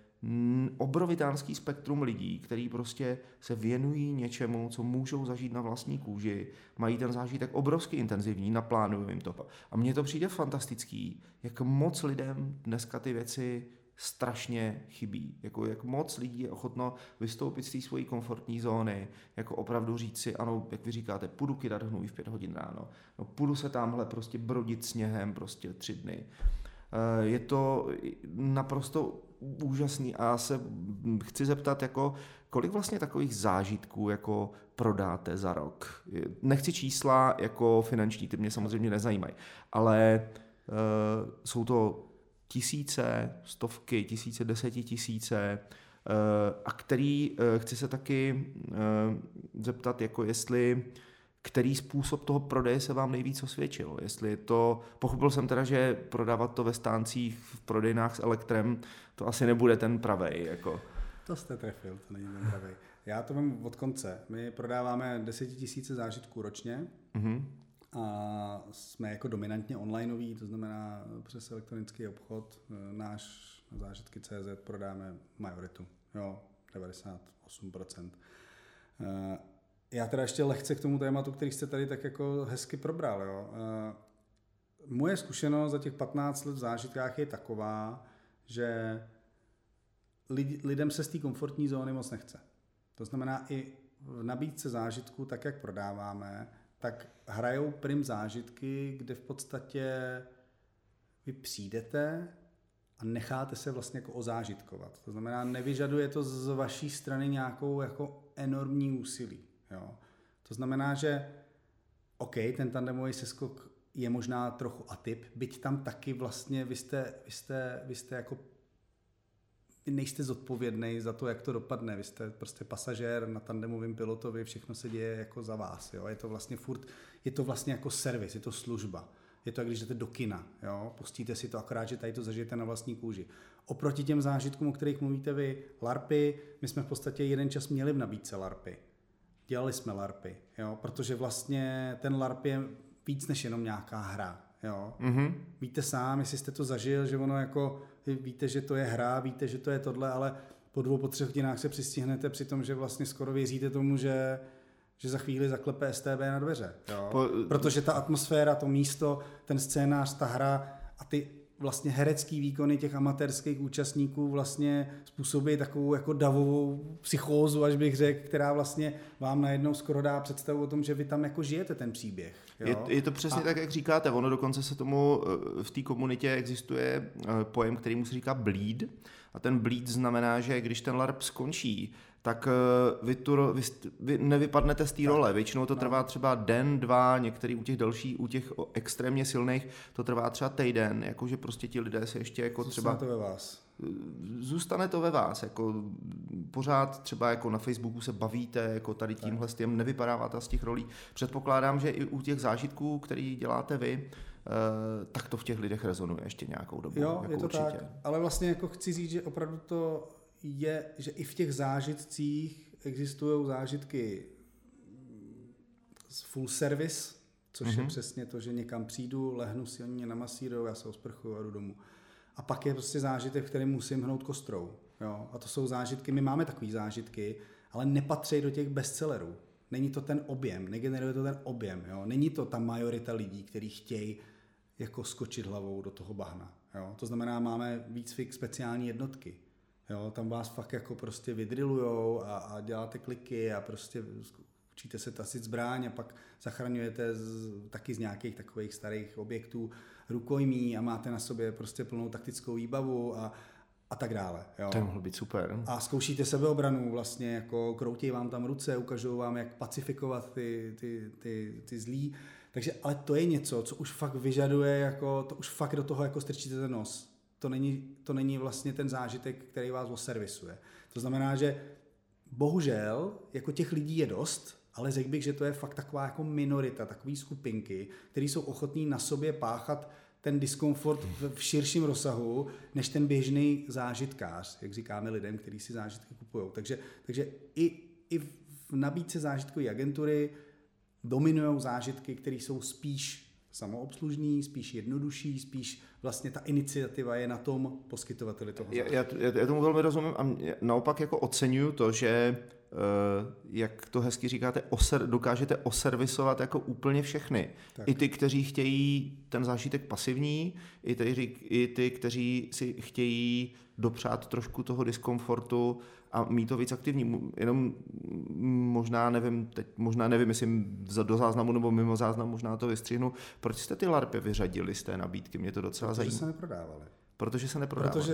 obrovitánský spektrum lidí, kteří prostě se věnují něčemu, co můžou zažít na vlastní kůži, mají ten zážitek obrovsky intenzivní, naplánují jim to. A mně to přijde fantastický, jak moc lidem dneska ty věci strašně chybí. Jako jak moc lidí je ochotno vystoupit z té svojí komfortní zóny, jako opravdu říct si, ano, jak vy říkáte, půjdu kydat hnůj v pět hodin ráno, no, půjdu se tamhle prostě brodit sněhem prostě tři dny. Eh, je to naprosto úžasný a já se chci zeptat, jako, kolik vlastně takových zážitků jako prodáte za rok? Nechci čísla jako finanční, ty mě samozřejmě nezajímají, ale uh, jsou to tisíce, stovky, tisíce, desetitisíce eh, a který eh, chci se taky eh, zeptat, jako jestli který způsob toho prodeje se vám nejvíc osvědčil. Jestli je to, pochopil jsem teda, že prodávat to ve stáncích v prodejnách s elektrem, to asi nebude ten pravej. Jako. To jste trefil, to není ten pravej. Já to vím od konce. My prodáváme desetitisíce zážitků ročně. Mm-hmm a jsme jako dominantně onlineový, to znamená přes elektronický obchod. Náš zážitky CZ prodáme majoritu, jo, 98%. Eh, já teda ještě lehce k tomu tématu, který jste tady tak jako hezky probral. Jo. Eh, moje zkušenost za těch 15 let v zážitkách je taková, že lidem se z té komfortní zóny moc nechce. To znamená i v nabídce zážitku, tak jak prodáváme, tak hrajou prim zážitky, kde v podstatě vy přijdete a necháte se vlastně jako ozážitkovat. To znamená, nevyžaduje to z vaší strany nějakou jako enormní úsilí. Jo? To znamená, že OK, ten tandemový seskok je možná trochu atyp, byť tam taky vlastně vy jste, vy jste, vy jste jako vy nejste zodpovědný za to, jak to dopadne. Vy jste prostě pasažér na tandemovém pilotovi, všechno se děje jako za vás. Jo? Je to vlastně furt, je to vlastně jako servis, je to služba. Je to, jak když jdete do kina, jo? pustíte si to akorát, že tady to zažijete na vlastní kůži. Oproti těm zážitkům, o kterých mluvíte vy, LARPy, my jsme v podstatě jeden čas měli v nabídce LARPy. Dělali jsme LARPy, jo? protože vlastně ten LARP je víc než jenom nějaká hra. Jo? Mm-hmm. Víte sám, jestli jste to zažil, že ono jako, víte, že to je hra, víte, že to je tohle, ale po dvou, po třech hodinách se přistihnete při tom, že vlastně skoro věříte tomu, že že za chvíli zaklepe STB na dveře. Jo? Po, Protože ta atmosféra, to místo, ten scénář, ta hra a ty vlastně herecký výkony těch amatérských účastníků vlastně způsobí takovou jako davovou psychózu, až bych řekl, která vlastně vám najednou skoro dá představu o tom, že vy tam jako žijete ten příběh. Je, je to přesně a... tak, jak říkáte. Ono dokonce se tomu eh, v té komunitě existuje eh, pojem, který mu se říká bleed. A ten bleed znamená, že když ten LARP skončí, tak eh, vy, tu, vy, vy nevypadnete z té role. Většinou to no. trvá třeba den, dva, některý u těch dalších, u těch extrémně silných, to trvá třeba týden, jakože prostě ti lidé se ještě jako Zůstane třeba... to ve vás. Eh, zůstane to ve vás, jako pořád třeba jako na Facebooku se bavíte, jako tady tímhle s tím nevypadáváte z těch rolí. Předpokládám, že i u těch zážitků, který děláte vy, Uh, tak to v těch lidech rezonuje ještě nějakou dobu. Jo, jako je to určitě. tak, ale vlastně jako chci říct, že opravdu to je, že i v těch zážitcích existují zážitky z full service, což mm-hmm. je mhm. přesně to, že někam přijdu, lehnu si, oni mě namasírují, já se osprchuju a jdu domů. A pak je prostě zážitek, který musím hnout kostrou. Jo? A to jsou zážitky, my máme takové zážitky, ale nepatří do těch bestsellerů. Není to ten objem, negeneruje to ten objem. Jo? Není to ta majorita lidí, kteří chtějí jako skočit hlavou do toho bahna. Jo? To znamená, máme výcvik speciální jednotky. Jo, tam vás fakt jako prostě vydrilujou a, a děláte kliky a prostě učíte se tasit zbraň a pak zachraňujete z, taky z nějakých takových starých objektů rukojmí a máte na sobě prostě plnou taktickou výbavu a, a tak dále. Jo. To mohlo být super. A zkoušíte sebeobranu, vlastně jako kroutějí vám tam ruce, ukážou vám, jak pacifikovat ty, ty, ty, ty zlí. Takže, ale to je něco, co už fakt vyžaduje, jako, to už fakt do toho jako strčíte ten nos to není, to není vlastně ten zážitek, který vás oservisuje. To znamená, že bohužel jako těch lidí je dost, ale řekl bych, že to je fakt taková jako minorita, takové skupinky, které jsou ochotní na sobě páchat ten diskomfort v širším rozsahu, než ten běžný zážitkář, jak říkáme lidem, kteří si zážitky kupují. Takže, takže i, i v nabídce zážitkové agentury dominují zážitky, které jsou spíš samoobslužný, spíš jednodušší, spíš vlastně ta iniciativa je na tom poskytovateli toho. Já, já, já tomu velmi rozumím a naopak jako oceňuju to, že jak to hezky říkáte, oser, dokážete oservisovat jako úplně všechny. Tak. I ty, kteří chtějí ten zážitek pasivní, i ty, i ty, kteří si chtějí dopřát trošku toho diskomfortu a mít to víc aktivní. Jenom možná nevím, teď možná nevím, jestli do záznamu nebo mimo záznam možná to vystřihnu. Proč jste ty LARPy vyřadili z té nabídky? Mě to docela Protože zajímá. se neprodávali. Protože se neprodávali. Protože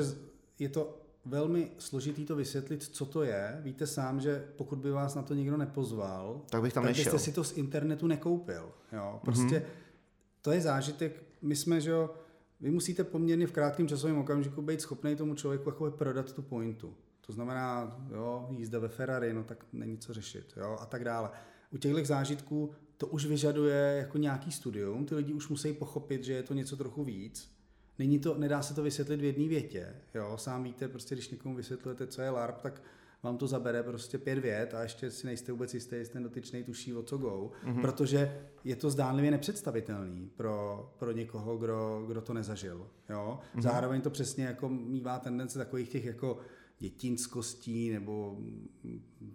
je to velmi složitý to vysvětlit, co to je. Víte sám, že pokud by vás na to nikdo nepozval, tak, bych tam tak nešel. byste si to z internetu nekoupil. Jo? Prostě mm-hmm. to je zážitek. My jsme, že jo, vy musíte poměrně v krátkém časovém okamžiku být schopný tomu člověku jako prodat tu pointu. To znamená, jo, jízda ve Ferrari, no tak není co řešit, jo, a tak dále. U těchto zážitků to už vyžaduje jako nějaký studium, ty lidi už musí pochopit, že je to něco trochu víc. Není to, nedá se to vysvětlit v jedné větě, jo, sám víte, prostě když někomu vysvětlujete, co je LARP, tak vám to zabere prostě pět vět a ještě si nejste vůbec jistý, jestli ten dotyčný tuší, o co go, mm-hmm. protože je to zdánlivě nepředstavitelný pro, pro někoho, kdo, kdo to nezažil. Jo? Mm-hmm. Zároveň to přesně jako mývá tendence takových těch jako dětinskostí nebo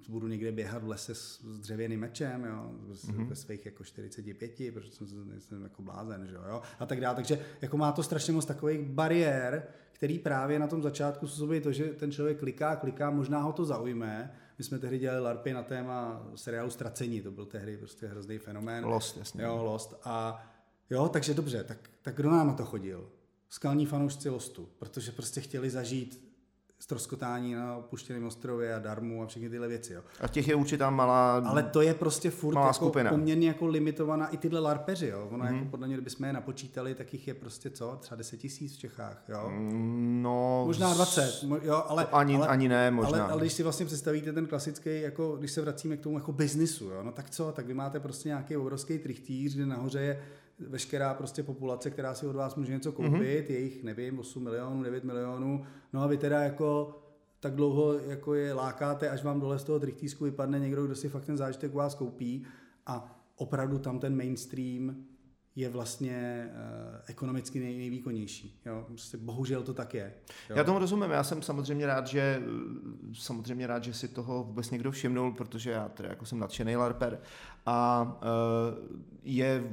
budu někde běhat v lese s, s dřevěným mečem, jo, mm-hmm. ve svých jako 45, protože jsem, jsem jako blázen, že jo, a tak dále. Takže jako má to strašně moc takových bariér, který právě na tom začátku způsobí to, že ten člověk kliká, kliká, možná ho to zaujme. My jsme tehdy dělali LARPy na téma seriálu Ztracení, to byl tehdy prostě hrozný fenomén. Lost, jasně. Jo, Lost. A jo, takže dobře, tak, tak kdo nám na to chodil? Skalní fanoušci Lostu, protože prostě chtěli zažít stroskotání na opuštěném ostrově a darmu a všechny tyhle věci. Jo. A těch je určitá malá Ale to je prostě furt malá jako skupina. poměrně jako limitovaná i tyhle larpeři. Jo. Ono mm. jako podle mě, kdybychom je napočítali, tak jich je prostě co? Třeba 10 tisíc v Čechách. Jo. Mm, no, možná 20, jo, ale, ani, ale, ani ne, možná. Ale, ale, když si vlastně představíte ten klasický, jako když se vracíme k tomu jako biznisu, jo, no tak co, tak vy máte prostě nějaký obrovský trichtýř, kde nahoře je veškerá prostě populace, která si od vás může něco koupit, mm-hmm. jejich, nevím, 8 milionů, 9 milionů, no a vy teda jako tak dlouho jako je lákáte, až vám dole z toho trichtýsku vypadne někdo, kdo si fakt ten zážitek u vás koupí a opravdu tam ten mainstream je vlastně uh, ekonomicky nej, nejvýkonnější. Jo? Prostě bohužel to tak je. Jo? Já tomu rozumím, já jsem samozřejmě rád, že samozřejmě rád, že si toho vůbec někdo všimnul, protože já teda jako jsem nadšený larper a uh, je,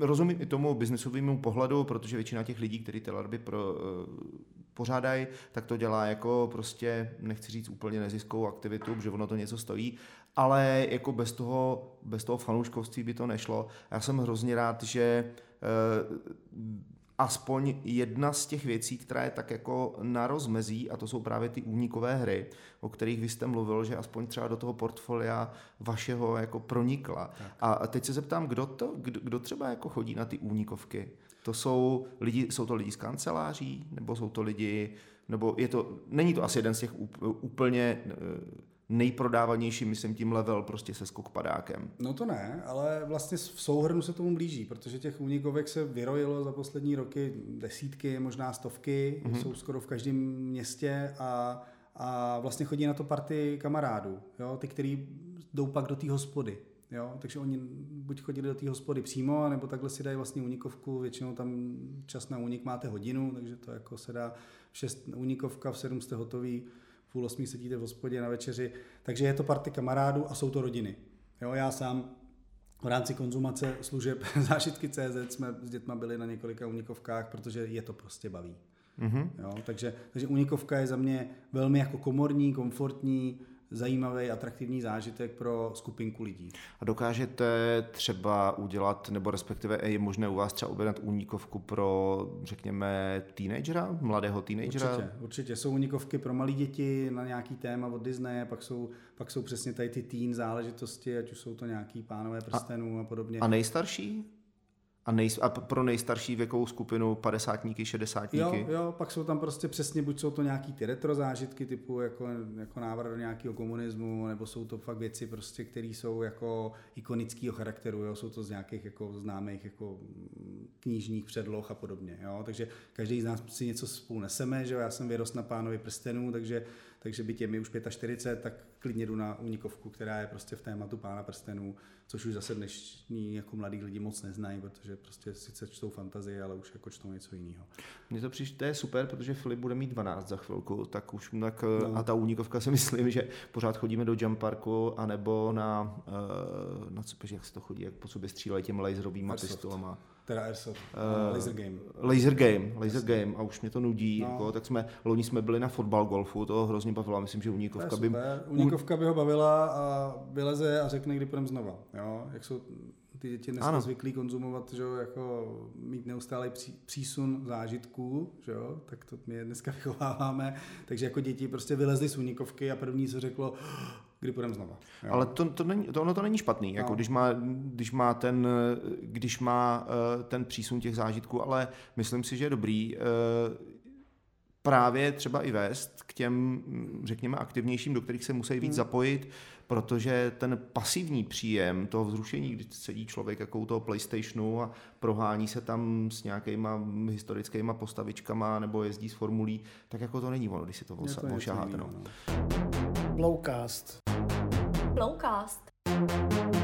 rozumím i tomu biznesovému pohledu, protože většina těch lidí, kteří ty larby pro, uh, pořádají, tak to dělá jako prostě, nechci říct úplně neziskovou aktivitu, že ono to něco stojí, ale jako bez toho, bez toho fanouškovství by to nešlo. Já jsem hrozně rád, že eh, aspoň jedna z těch věcí, která je tak jako na rozmezí, a to jsou právě ty únikové hry, o kterých vy jste mluvil, že aspoň třeba do toho portfolia vašeho jako pronikla. Tak. A teď se zeptám, kdo, to, kdo, kdo třeba jako chodí na ty únikovky? To jsou lidi, jsou to lidi z kanceláří, nebo jsou to lidi, nebo je to, není to asi jeden z těch úplně eh, nejprodávanější, myslím tím level prostě se skok padákem. No to ne, ale vlastně v souhrnu se tomu blíží, protože těch únikovek se vyrojilo za poslední roky desítky, možná stovky, mm-hmm. jsou skoro v každém městě a, a vlastně chodí na to party kamarádů, jo, ty, který jdou pak do té hospody. Jo? Takže oni buď chodili do té hospody přímo, nebo takhle si dají vlastně unikovku, většinou tam čas na unik máte hodinu, takže to jako se dá 6 unikovka, v 7 jste hotový, v půl osmí sedíte v hospodě na večeři, takže je to party kamarádů a jsou to rodiny. Jo, já sám v rámci konzumace služeb zážitky CZ jsme s dětma byli na několika unikovkách, protože je to prostě baví. Mm-hmm. Jo, takže, takže unikovka je za mě velmi jako komorní, komfortní, zajímavý, atraktivní zážitek pro skupinku lidí. A dokážete třeba udělat, nebo respektive je možné u vás třeba objednat únikovku pro, řekněme, teenagera, mladého teenagera? Určitě, určitě. Jsou únikovky pro malé děti na nějaký téma od Disney, pak jsou, pak jsou přesně tady ty teen záležitosti, ať už jsou to nějaký pánové prstenů a, a podobně. A nejstarší? A, nej, a pro nejstarší věkovou skupinu padesátníky, šedesátníky? Jo, jo, pak jsou tam prostě přesně, buď jsou to nějaký ty retro zážitky typu jako, jako návrat do nějakého komunismu, nebo jsou to fakt věci prostě, které jsou jako ikonického charakteru, jo, jsou to z nějakých jako známých jako knižních předloh a podobně, jo, takže každý z nás si něco spolu neseme, že jo, já jsem vyrost na pánovi prstenů, takže takže by mi už 45, tak klidně jdu na unikovku, která je prostě v tématu pána prstenů, což už zase dnešní jako mladí lidi moc neznají, protože prostě sice čtou fantazii, ale už jako čtou něco jiného. Mně to přijde, to je super, protože Filip bude mít 12 za chvilku, tak už tak, no. a ta unikovka si myslím, že pořád chodíme do jump parku, anebo na, uh, na co, jak se to chodí, jak po sobě střílejí těmi laserovými pistolama. Teda Airsoft, uh, Laser Game. Laser Game, Laser Game a už mě to nudí, no. jako, tak jsme, loni jsme byli na fotbal golfu, to hrozně bavilo, myslím, že Uníkovka by... Uníkovka by ho bavila a vyleze a řekne, kdy půjdeme znova, jo, jak jsou ty děti dneska ano. zvyklí konzumovat, že jo, jako mít neustále pří, přísun zážitků, že jo, tak to my dneska vychováváme, takže jako děti prostě vylezly z Uníkovky a první se řeklo, kdy půjdeme znova. Jo. Ale to, to, není, to, ono to není špatný, no. jako když má, když má, ten, když má uh, ten přísun těch zážitků, ale myslím si, že je dobrý uh, právě třeba i vést k těm, řekněme, aktivnějším, do kterých se musí víc hmm. zapojit, protože ten pasivní příjem toho vzrušení, kdy sedí člověk jako u toho PlayStationu a prohání se tam s nějakýma historickýma postavičkama nebo jezdí s formulí, tak jako to není ono, když si to, ošaháte. No. Blowcast. Blowcast.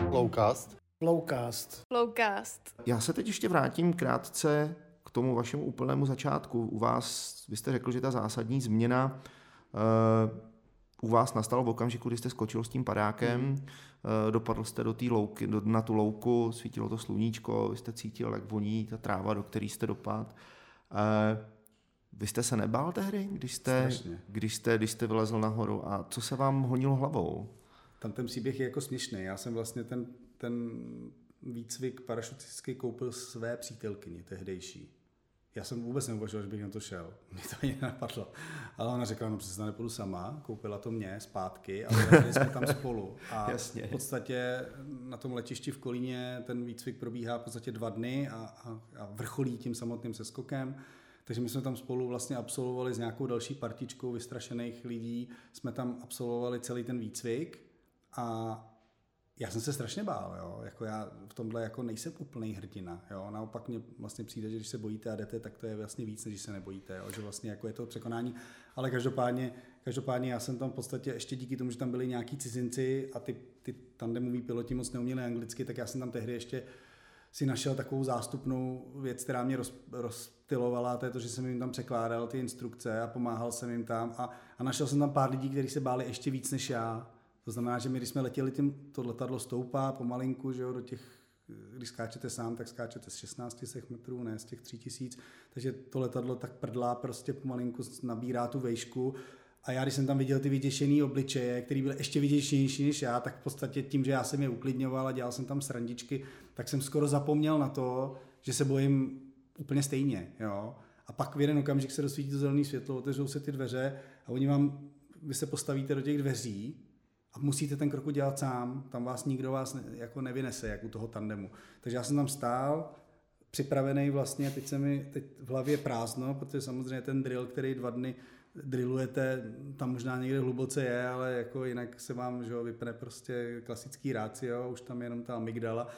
Blowcast. Blowcast. Blowcast. Já se teď ještě vrátím krátce k tomu vašemu úplnému začátku. U vás, vy jste řekl, že ta zásadní změna uh, u vás nastalo v okamžiku, kdy jste skočil s tím padákem, mm. dopadl jste do té louky, do, na tu louku, svítilo to sluníčko, vy jste cítil, jak voní ta tráva, do které jste dopad. Uh, vy jste se nebál tehdy, když jste, když jste, když jste vylezl nahoru a co se vám honilo hlavou? Tam ten příběh je jako směšný. Já jsem vlastně ten, ten výcvik parašutistický koupil své přítelkyni tehdejší. Já jsem vůbec neuvažoval, že bych na to šel. Mě to ani nenapadlo. Ale ona řekla, no přesně nepůjdu sama, koupila to mě zpátky a byli jsme tam spolu. A Jasně. v podstatě na tom letišti v Kolíně ten výcvik probíhá v podstatě dva dny a, a, a vrcholí tím samotným seskokem. Takže my jsme tam spolu vlastně absolvovali s nějakou další partičkou vystrašených lidí, jsme tam absolvovali celý ten výcvik a já jsem se strašně bál, jo. Jako já v tomhle jako nejsem úplný hrdina, jo. Naopak mě vlastně přijde, že když se bojíte a jdete, tak to je vlastně víc, než se nebojíte, jo. Že vlastně jako je to překonání. Ale každopádně, každopádně já jsem tam v podstatě ještě díky tomu, že tam byli nějaký cizinci a ty, ty tandemoví piloti moc neuměli anglicky, tak já jsem tam tehdy ještě si našel takovou zástupnou věc, která mě roz, rozptilovala, to je to, že jsem jim tam překládal ty instrukce a pomáhal jsem jim tam a, a našel jsem tam pár lidí, kteří se báli ještě víc než já to znamená, že my, když jsme letěli, tím, to letadlo stoupá pomalinku, že jo, do těch, když skáčete sám, tak skáčete z 16 metrů, ne z těch 3000, takže to letadlo tak prdlá prostě pomalinku nabírá tu vejšku a já, když jsem tam viděl ty vyděšený obličeje, který byly ještě vyděšenější než já, tak v podstatě tím, že já jsem je uklidňoval a dělal jsem tam srandičky, tak jsem skoro zapomněl na to, že se bojím úplně stejně. Jo? A pak v jeden okamžik se rozsvítí to zelené světlo, otevřou se ty dveře a oni vám, vy se postavíte do těch dveří musíte ten krok udělat sám, tam vás nikdo vás ne, jako nevynese, jak u toho tandemu. Takže já jsem tam stál, připravený vlastně, teď se mi teď v hlavě prázdno, protože samozřejmě ten drill, který dva dny drillujete, tam možná někde hluboce je, ale jako jinak se vám že vypne prostě klasický rácio, už tam je jenom ta amygdala.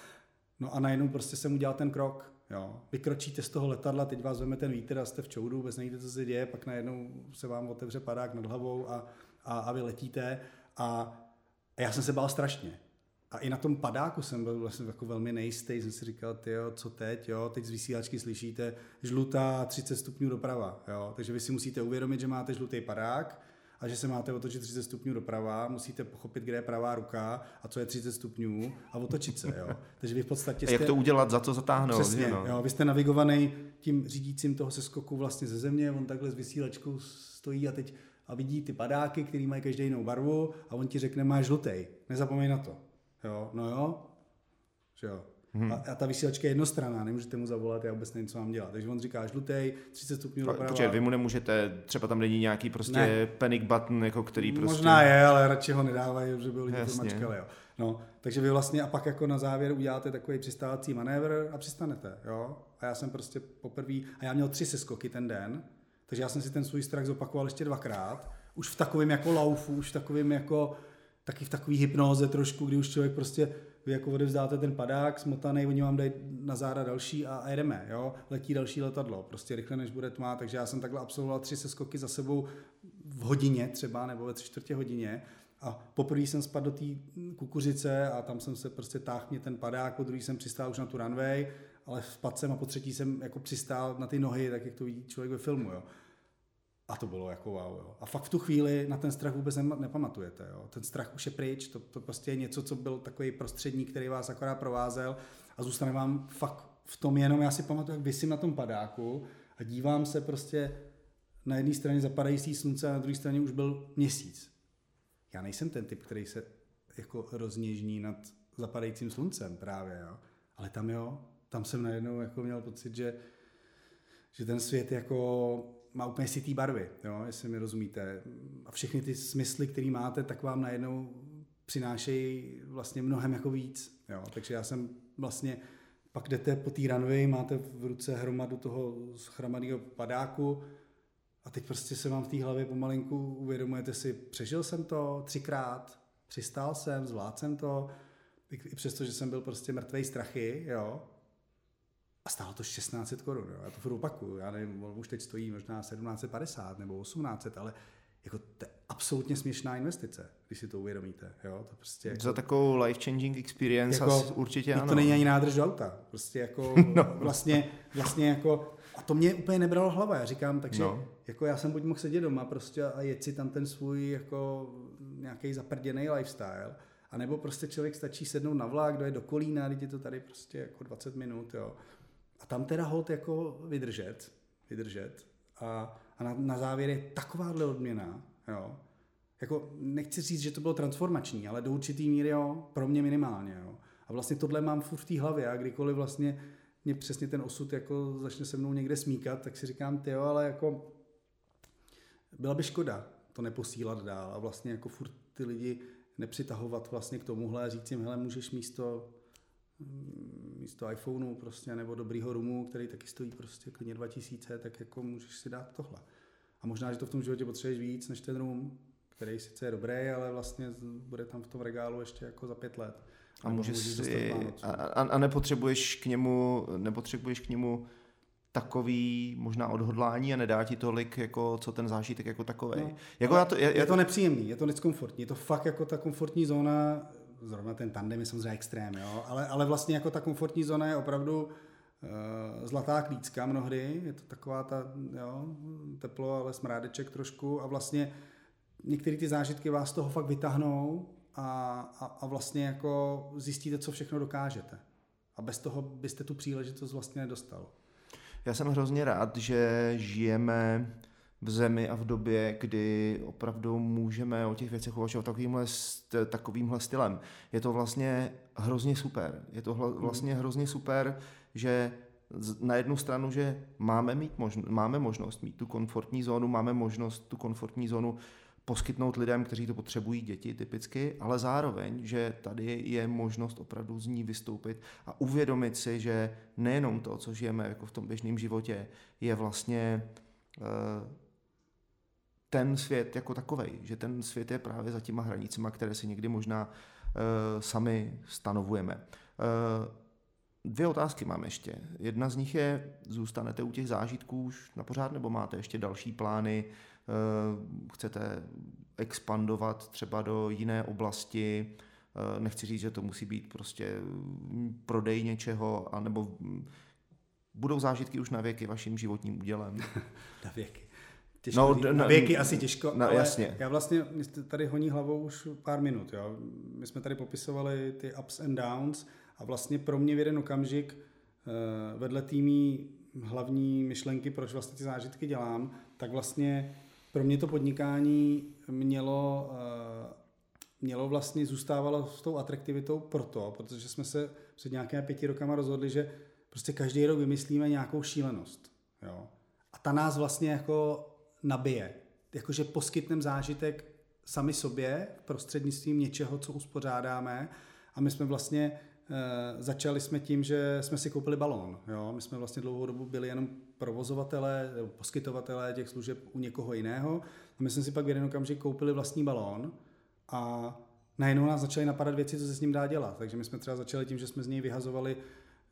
No a najednou prostě jsem udělal ten krok. Jo. Vykročíte z toho letadla, teď vás veme ten vítr a jste v čoudu, vůbec nevíte, co se děje, pak najednou se vám otevře padák nad hlavou a, a, a vy letíte. A a já jsem se bál strašně. A i na tom padáku jsem byl vlastně jako velmi nejistý, jsem si říkal, jo, co teď, jo, teď z vysílačky slyšíte žlutá 30 stupňů doprava, jo, takže vy si musíte uvědomit, že máte žlutý padák a že se máte otočit 30 stupňů doprava, musíte pochopit, kde je pravá ruka a co je 30 stupňů a otočit se, jo. Takže vy v podstatě jste... A jak to udělat, za to zatáhnout. Přesně, no. jo, vy jste navigovaný tím řídícím toho seskoku vlastně ze země, on takhle s vysílačkou stojí a teď a vidí ty padáky, který mají každý jinou barvu a on ti řekne, máš žlutej, nezapomeň na to. Jo, no jo, že jo. Hmm. A, a ta vysílačka je jednostranná, nemůžete mu zavolat, já vůbec nevím, co mám dělat. Takže on říká žlutej, 30 stupňů doprava. Počkej, vy mu nemůžete, třeba tam není nějaký prostě ne. panic button, jako který prostě... Možná je, ale radši ho nedávají, že by lidi to mačkali, jo. No, takže vy vlastně a pak jako na závěr uděláte takový přistávací manévr a přistanete, jo. A já jsem prostě poprvé, a já měl tři seskoky ten den, takže já jsem si ten svůj strach zopakoval ještě dvakrát. Už v takovém jako laufu, už v takovém jako, taky v takové hypnoze trošku, kdy už člověk prostě, vy jako odevzdáte ten padák smotaný, oni vám dají na záda další a, jedeme, jo. Letí další letadlo, prostě rychle než bude tma, takže já jsem takhle absolvoval tři seskoky za sebou v hodině třeba, nebo ve tři čtvrtě hodině. A poprvé jsem spadl do té kukuřice a tam jsem se prostě táhl mě ten padák, po druhý jsem přistál už na tu runway ale spadl jsem a po třetí jsem jako přistál na ty nohy, tak jak to vidí člověk ve filmu, jo. A to bylo jako wow, jo. A fakt v tu chvíli na ten strach vůbec nepamatujete, jo. Ten strach už je pryč, to, to prostě je něco, co byl takový prostředník, který vás akorát provázel a zůstane vám fakt v tom jenom, já si pamatuju, jak vysím na tom padáku a dívám se prostě na jedné straně zapadající slunce a na druhé straně už byl měsíc. Já nejsem ten typ, který se jako rozněžní nad zapadajícím sluncem právě, jo. Ale tam jo, tam jsem najednou jako měl pocit, že, že ten svět jako má úplně sitý barvy, jo, jestli mi rozumíte. A všechny ty smysly, které máte, tak vám najednou přinášejí vlastně mnohem jako víc. Jo. Takže já jsem vlastně, pak jdete po té runway, máte v ruce hromadu toho schromadného padáku a teď prostě se vám v té hlavě pomalinku uvědomujete si, přežil jsem to třikrát, přistál jsem, zvládl jsem to, i přesto, že jsem byl prostě mrtvej strachy, jo, a stálo to 1600 korun. Já to furt opakuju. Já nevím, už teď stojí možná 1750 nebo 1800, ale jako to je absolutně směšná investice, když si to uvědomíte. Jo? To prostě jako, Za takovou life-changing experience jako, určitě ano. To není ani nádrž do auta. Prostě jako no. vlastně, vlastně jako, a to mě úplně nebralo hlava. Já říkám, takže no. jako já jsem buď mohl sedět doma prostě a jet si tam ten svůj jako nějaký zaprděný lifestyle, a nebo prostě člověk stačí sednout na vlak, kdo je do Kolína, teď je to tady prostě jako 20 minut, jo. A tam teda hold jako vydržet, vydržet. A, a na, na závěr je takováhle odměna, jo. Jako nechci říct, že to bylo transformační, ale do určitý míry, jo, pro mě minimálně, jo. A vlastně tohle mám furt v té hlavě a kdykoliv vlastně mě přesně ten osud jako začne se mnou někde smíkat, tak si říkám, ty jo, ale jako byla by škoda to neposílat dál a vlastně jako furt ty lidi nepřitahovat vlastně k tomuhle a říct jim, hele, můžeš místo místo iPhoneu prostě, nebo dobrýho rumu, který taky stojí prostě klidně 2000, tak jako můžeš si dát tohle. A možná, že to v tom životě potřebuješ víc než ten rum, který sice je dobrý, ale vlastně bude tam v tom regálu ještě jako za pět let. A můžeš si, a, a, a, nepotřebuješ k němu, nepotřebuješ k němu takový možná odhodlání a nedá ti tolik, jako co ten zážitek jako takový. No, jako já to, je, je to nepříjemný, je to neskomfortní, je to fakt jako ta komfortní zóna, zrovna ten tandem je samozřejmě extrém, jo? Ale, ale vlastně jako ta komfortní zóna je opravdu uh, zlatá klícka mnohdy, je to taková ta, jo, teplo, ale smrádeček trošku a vlastně některé ty zážitky vás z toho fakt vytáhnou a, a, a vlastně jako zjistíte, co všechno dokážete. A bez toho byste tu příležitost vlastně nedostal. Já jsem hrozně rád, že žijeme v zemi a v době, kdy opravdu můžeme o těch věcech uvažovat takovýmhle, takovýmhle stylem. Je to vlastně hrozně super. Je to hmm. vlastně hrozně super, že na jednu stranu, že máme, mít možno, máme možnost mít tu komfortní zónu, máme možnost tu komfortní zónu poskytnout lidem, kteří to potřebují, děti typicky, ale zároveň, že tady je možnost opravdu z ní vystoupit a uvědomit si, že nejenom to, co žijeme jako v tom běžném životě, je vlastně uh, ten svět jako takový, že ten svět je právě za těma hranicemi, které si někdy možná uh, sami stanovujeme. Uh, dvě otázky mám ještě. Jedna z nich je, zůstanete u těch zážitků už na pořád, nebo máte ještě další plány, uh, chcete expandovat třeba do jiné oblasti, nechci říct, že to musí být prostě prodej něčeho, anebo budou zážitky už na věky vaším životním údělem? na věky. Těžko no, na, na věky asi těžko, no, ale jasně. já vlastně, tady honí hlavou už pár minut, jo. My jsme tady popisovali ty ups and downs a vlastně pro mě v jeden okamžik eh, vedle týmí hlavní myšlenky, proč vlastně ty zážitky dělám, tak vlastně pro mě to podnikání mělo, eh, mělo vlastně, zůstávalo s tou atraktivitou proto, protože jsme se před nějakými pěti rokama rozhodli, že prostě každý rok vymyslíme nějakou šílenost. Jo. A ta nás vlastně jako nabije. Jakože poskytneme zážitek sami sobě prostřednictvím něčeho, co uspořádáme a my jsme vlastně e, začali jsme tím, že jsme si koupili balón. Jo? My jsme vlastně dlouhou dobu byli jenom provozovatelé, poskytovatelé těch služeb u někoho jiného a my jsme si pak v jeden okamžik koupili vlastní balón a najednou nás začaly napadat věci, co se s ním dá dělat. Takže my jsme třeba začali tím, že jsme z něj vyhazovali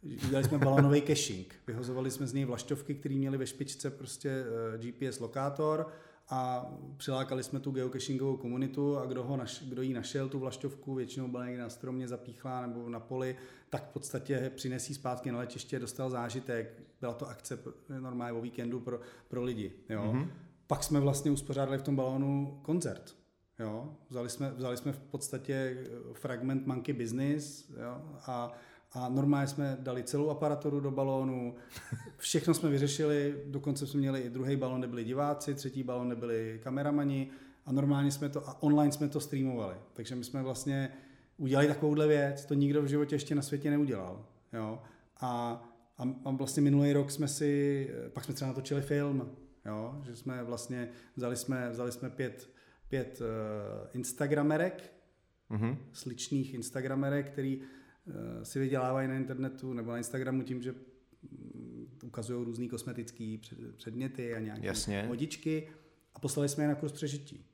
Udělali jsme balónový caching. Vyhozovali jsme z něj vlaštovky, které měly ve špičce prostě eh, GPS lokátor a přilákali jsme tu geocachingovou komunitu a kdo, ho naš, kdo jí našel, tu vlaštovku, většinou byla někde na stromě zapíchlá nebo na poli, tak v podstatě přinesí zpátky na letiště, dostal zážitek. Byla to akce normálně o víkendu pro, pro lidi. Jo. Mm-hmm. Pak jsme vlastně uspořádali v tom balónu koncert. Jo. Vzali, jsme, vzali jsme v podstatě eh, fragment Monkey Business jo, a a normálně jsme dali celou aparaturu do balónu, všechno jsme vyřešili, dokonce jsme měli i druhý balón, kde byli diváci, třetí balón, kde byli kameramani a normálně jsme to, a online jsme to streamovali. Takže my jsme vlastně udělali takovouhle věc, to nikdo v životě ještě na světě neudělal. Jo? A, a, a vlastně minulý rok jsme si, pak jsme třeba natočili film, jo? že jsme vlastně, vzali jsme, vzali jsme pět, pět uh, instagramerek, mm-hmm. sličných instagramerek, který si vydělávají na internetu nebo na Instagramu tím, že mm, ukazují různé kosmetické předměty a nějaké Jasně. hodičky a poslali jsme je na kurz přežití,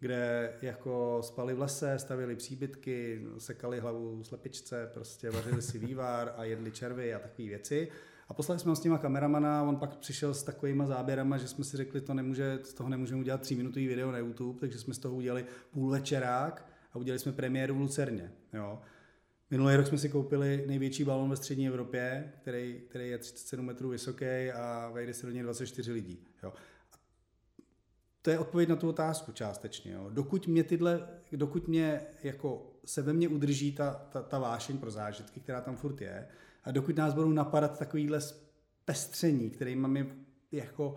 kde jako spali v lese, stavili příbytky, sekali hlavu slepičce, prostě vařili si vývar a jedli červy a takové věci. A poslali jsme ho s těma kameramana a on pak přišel s takovýma záběrama, že jsme si řekli, to nemůže, z toho nemůžeme udělat tříminutový video na YouTube, takže jsme z toho udělali půl večerák a udělali jsme premiéru v Lucerně. Jo. Minulý rok jsme si koupili největší balon ve střední Evropě, který, který je 37 metrů vysoký a vejde se do něj 24 lidí. Jo. to je odpověď na tu otázku částečně. Jo. Dokud mě tyhle, dokud mě jako se ve mně udrží ta, ta, ta vášeň pro zážitky, která tam furt je, a dokud nás budou napadat takovýhle pestření, kterými my jako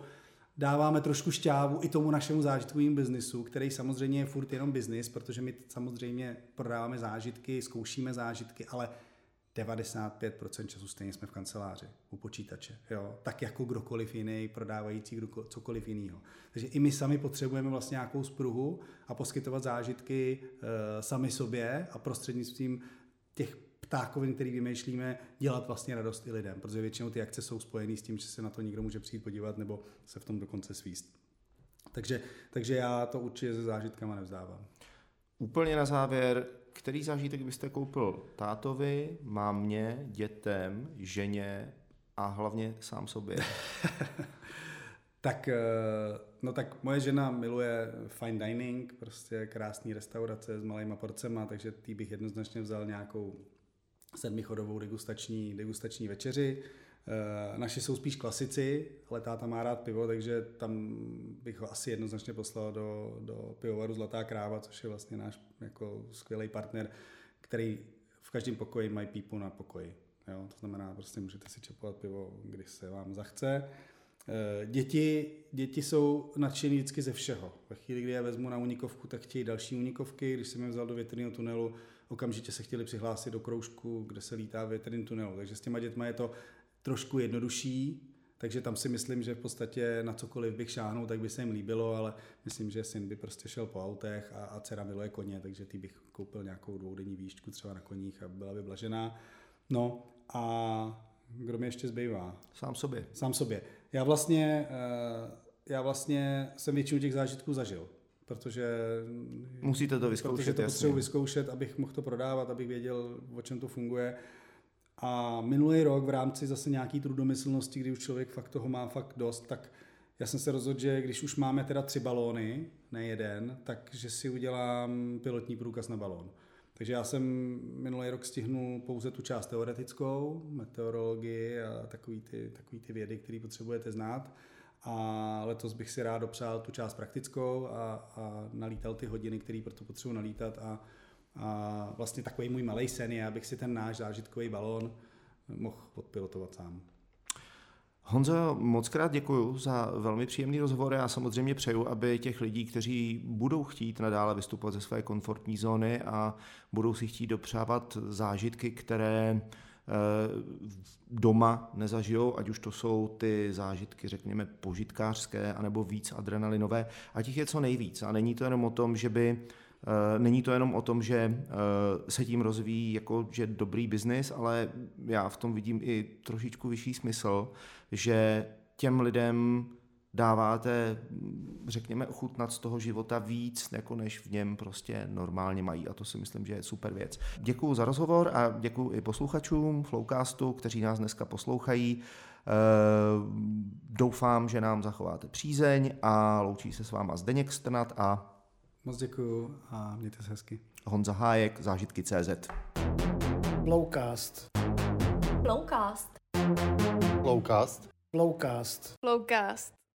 dáváme trošku šťávu i tomu našemu zážitkovému biznisu, který samozřejmě je furt jenom biznis, protože my samozřejmě prodáváme zážitky, zkoušíme zážitky, ale 95% času stejně jsme v kanceláři, u počítače, jo? tak jako kdokoliv jiný, prodávající kdo, cokoliv jiného. Takže i my sami potřebujeme vlastně nějakou spruhu a poskytovat zážitky e, sami sobě a prostřednictvím těch ptákovin, který vymýšlíme, dělat vlastně radost i lidem, protože většinou ty akce jsou spojené s tím, že se na to někdo může přijít podívat nebo se v tom dokonce svíst. Takže, takže já to určitě se zážitkama nevzdávám. Úplně na závěr, který zážitek byste koupil tátovi, mámě, dětem, ženě a hlavně sám sobě? tak, eh, no tak moje žena miluje fine dining, prostě krásný restaurace s malýma porcema, takže tý bych jednoznačně vzal nějakou sedmichodovou degustační, degustační večeři. Eh, naši jsou spíš klasici, ale táta má rád pivo, takže tam bych ho asi jednoznačně poslal do, do pivovaru Zlatá kráva, což je vlastně náš jako skvělý partner, který v každém pokoji mají pípu na pokoji. Jo? To znamená, prostě můžete si čepovat pivo, když se vám zachce. Eh, děti, děti jsou nadšený vždycky ze všeho. Ve chvíli, kdy je vezmu na unikovku, tak chtějí další unikovky. Když jsem je vzal do větrného tunelu, okamžitě se chtěli přihlásit do kroužku, kde se lítá větrný tunel. Takže s těma dětma je to trošku jednodušší, takže tam si myslím, že v podstatě na cokoliv bych šáhnul, tak by se jim líbilo, ale myslím, že syn by prostě šel po autech a, a dcera miluje koně, takže ty bych koupil nějakou dvoudenní výšku třeba na koních a byla by blažená. No a kdo mi ještě zbývá? Sám sobě. Sám sobě. Já vlastně, eh, já vlastně jsem většinu těch zážitků zažil protože musíte to vyzkoušet. Protože to potřebuji vyzkoušet, abych mohl to prodávat, abych věděl, o čem to funguje. A minulý rok v rámci zase nějaký trudomyslnosti, kdy už člověk fakt toho má fakt dost, tak já jsem se rozhodl, že když už máme teda tři balóny, ne jeden, takže si udělám pilotní průkaz na balón. Takže já jsem minulý rok stihnul pouze tu část teoretickou, meteorologii a takový ty, takový ty vědy, které potřebujete znát a letos bych si rád dopřál tu část praktickou a, a nalítal ty hodiny, které proto potřebuji nalítat a, a vlastně takový můj malý sen je, abych si ten náš zážitkový balón mohl podpilotovat sám. Honzo, moc krát děkuji za velmi příjemný rozhovor. Já samozřejmě přeju, aby těch lidí, kteří budou chtít nadále vystupovat ze své komfortní zóny a budou si chtít dopřávat zážitky, které doma nezažijou, ať už to jsou ty zážitky, řekněme, požitkářské, anebo víc adrenalinové, a těch je co nejvíc. A není to jenom o tom, že by eh, Není to jenom o tom, že eh, se tím rozvíjí jako že dobrý biznis, ale já v tom vidím i trošičku vyšší smysl, že těm lidem dáváte, řekněme, ochutnat z toho života víc, jako než v něm prostě normálně mají. A to si myslím, že je super věc. Děkuji za rozhovor a děkuji i posluchačům Flowcastu, kteří nás dneska poslouchají. E, doufám, že nám zachováte přízeň a loučí se s váma Zdeněk Strnat a Moc děkuju a mějte se hezky. Honza Hájek, zážitky CZ. Flowcast. Flowcast. Flowcast. Flowcast. Flowcast.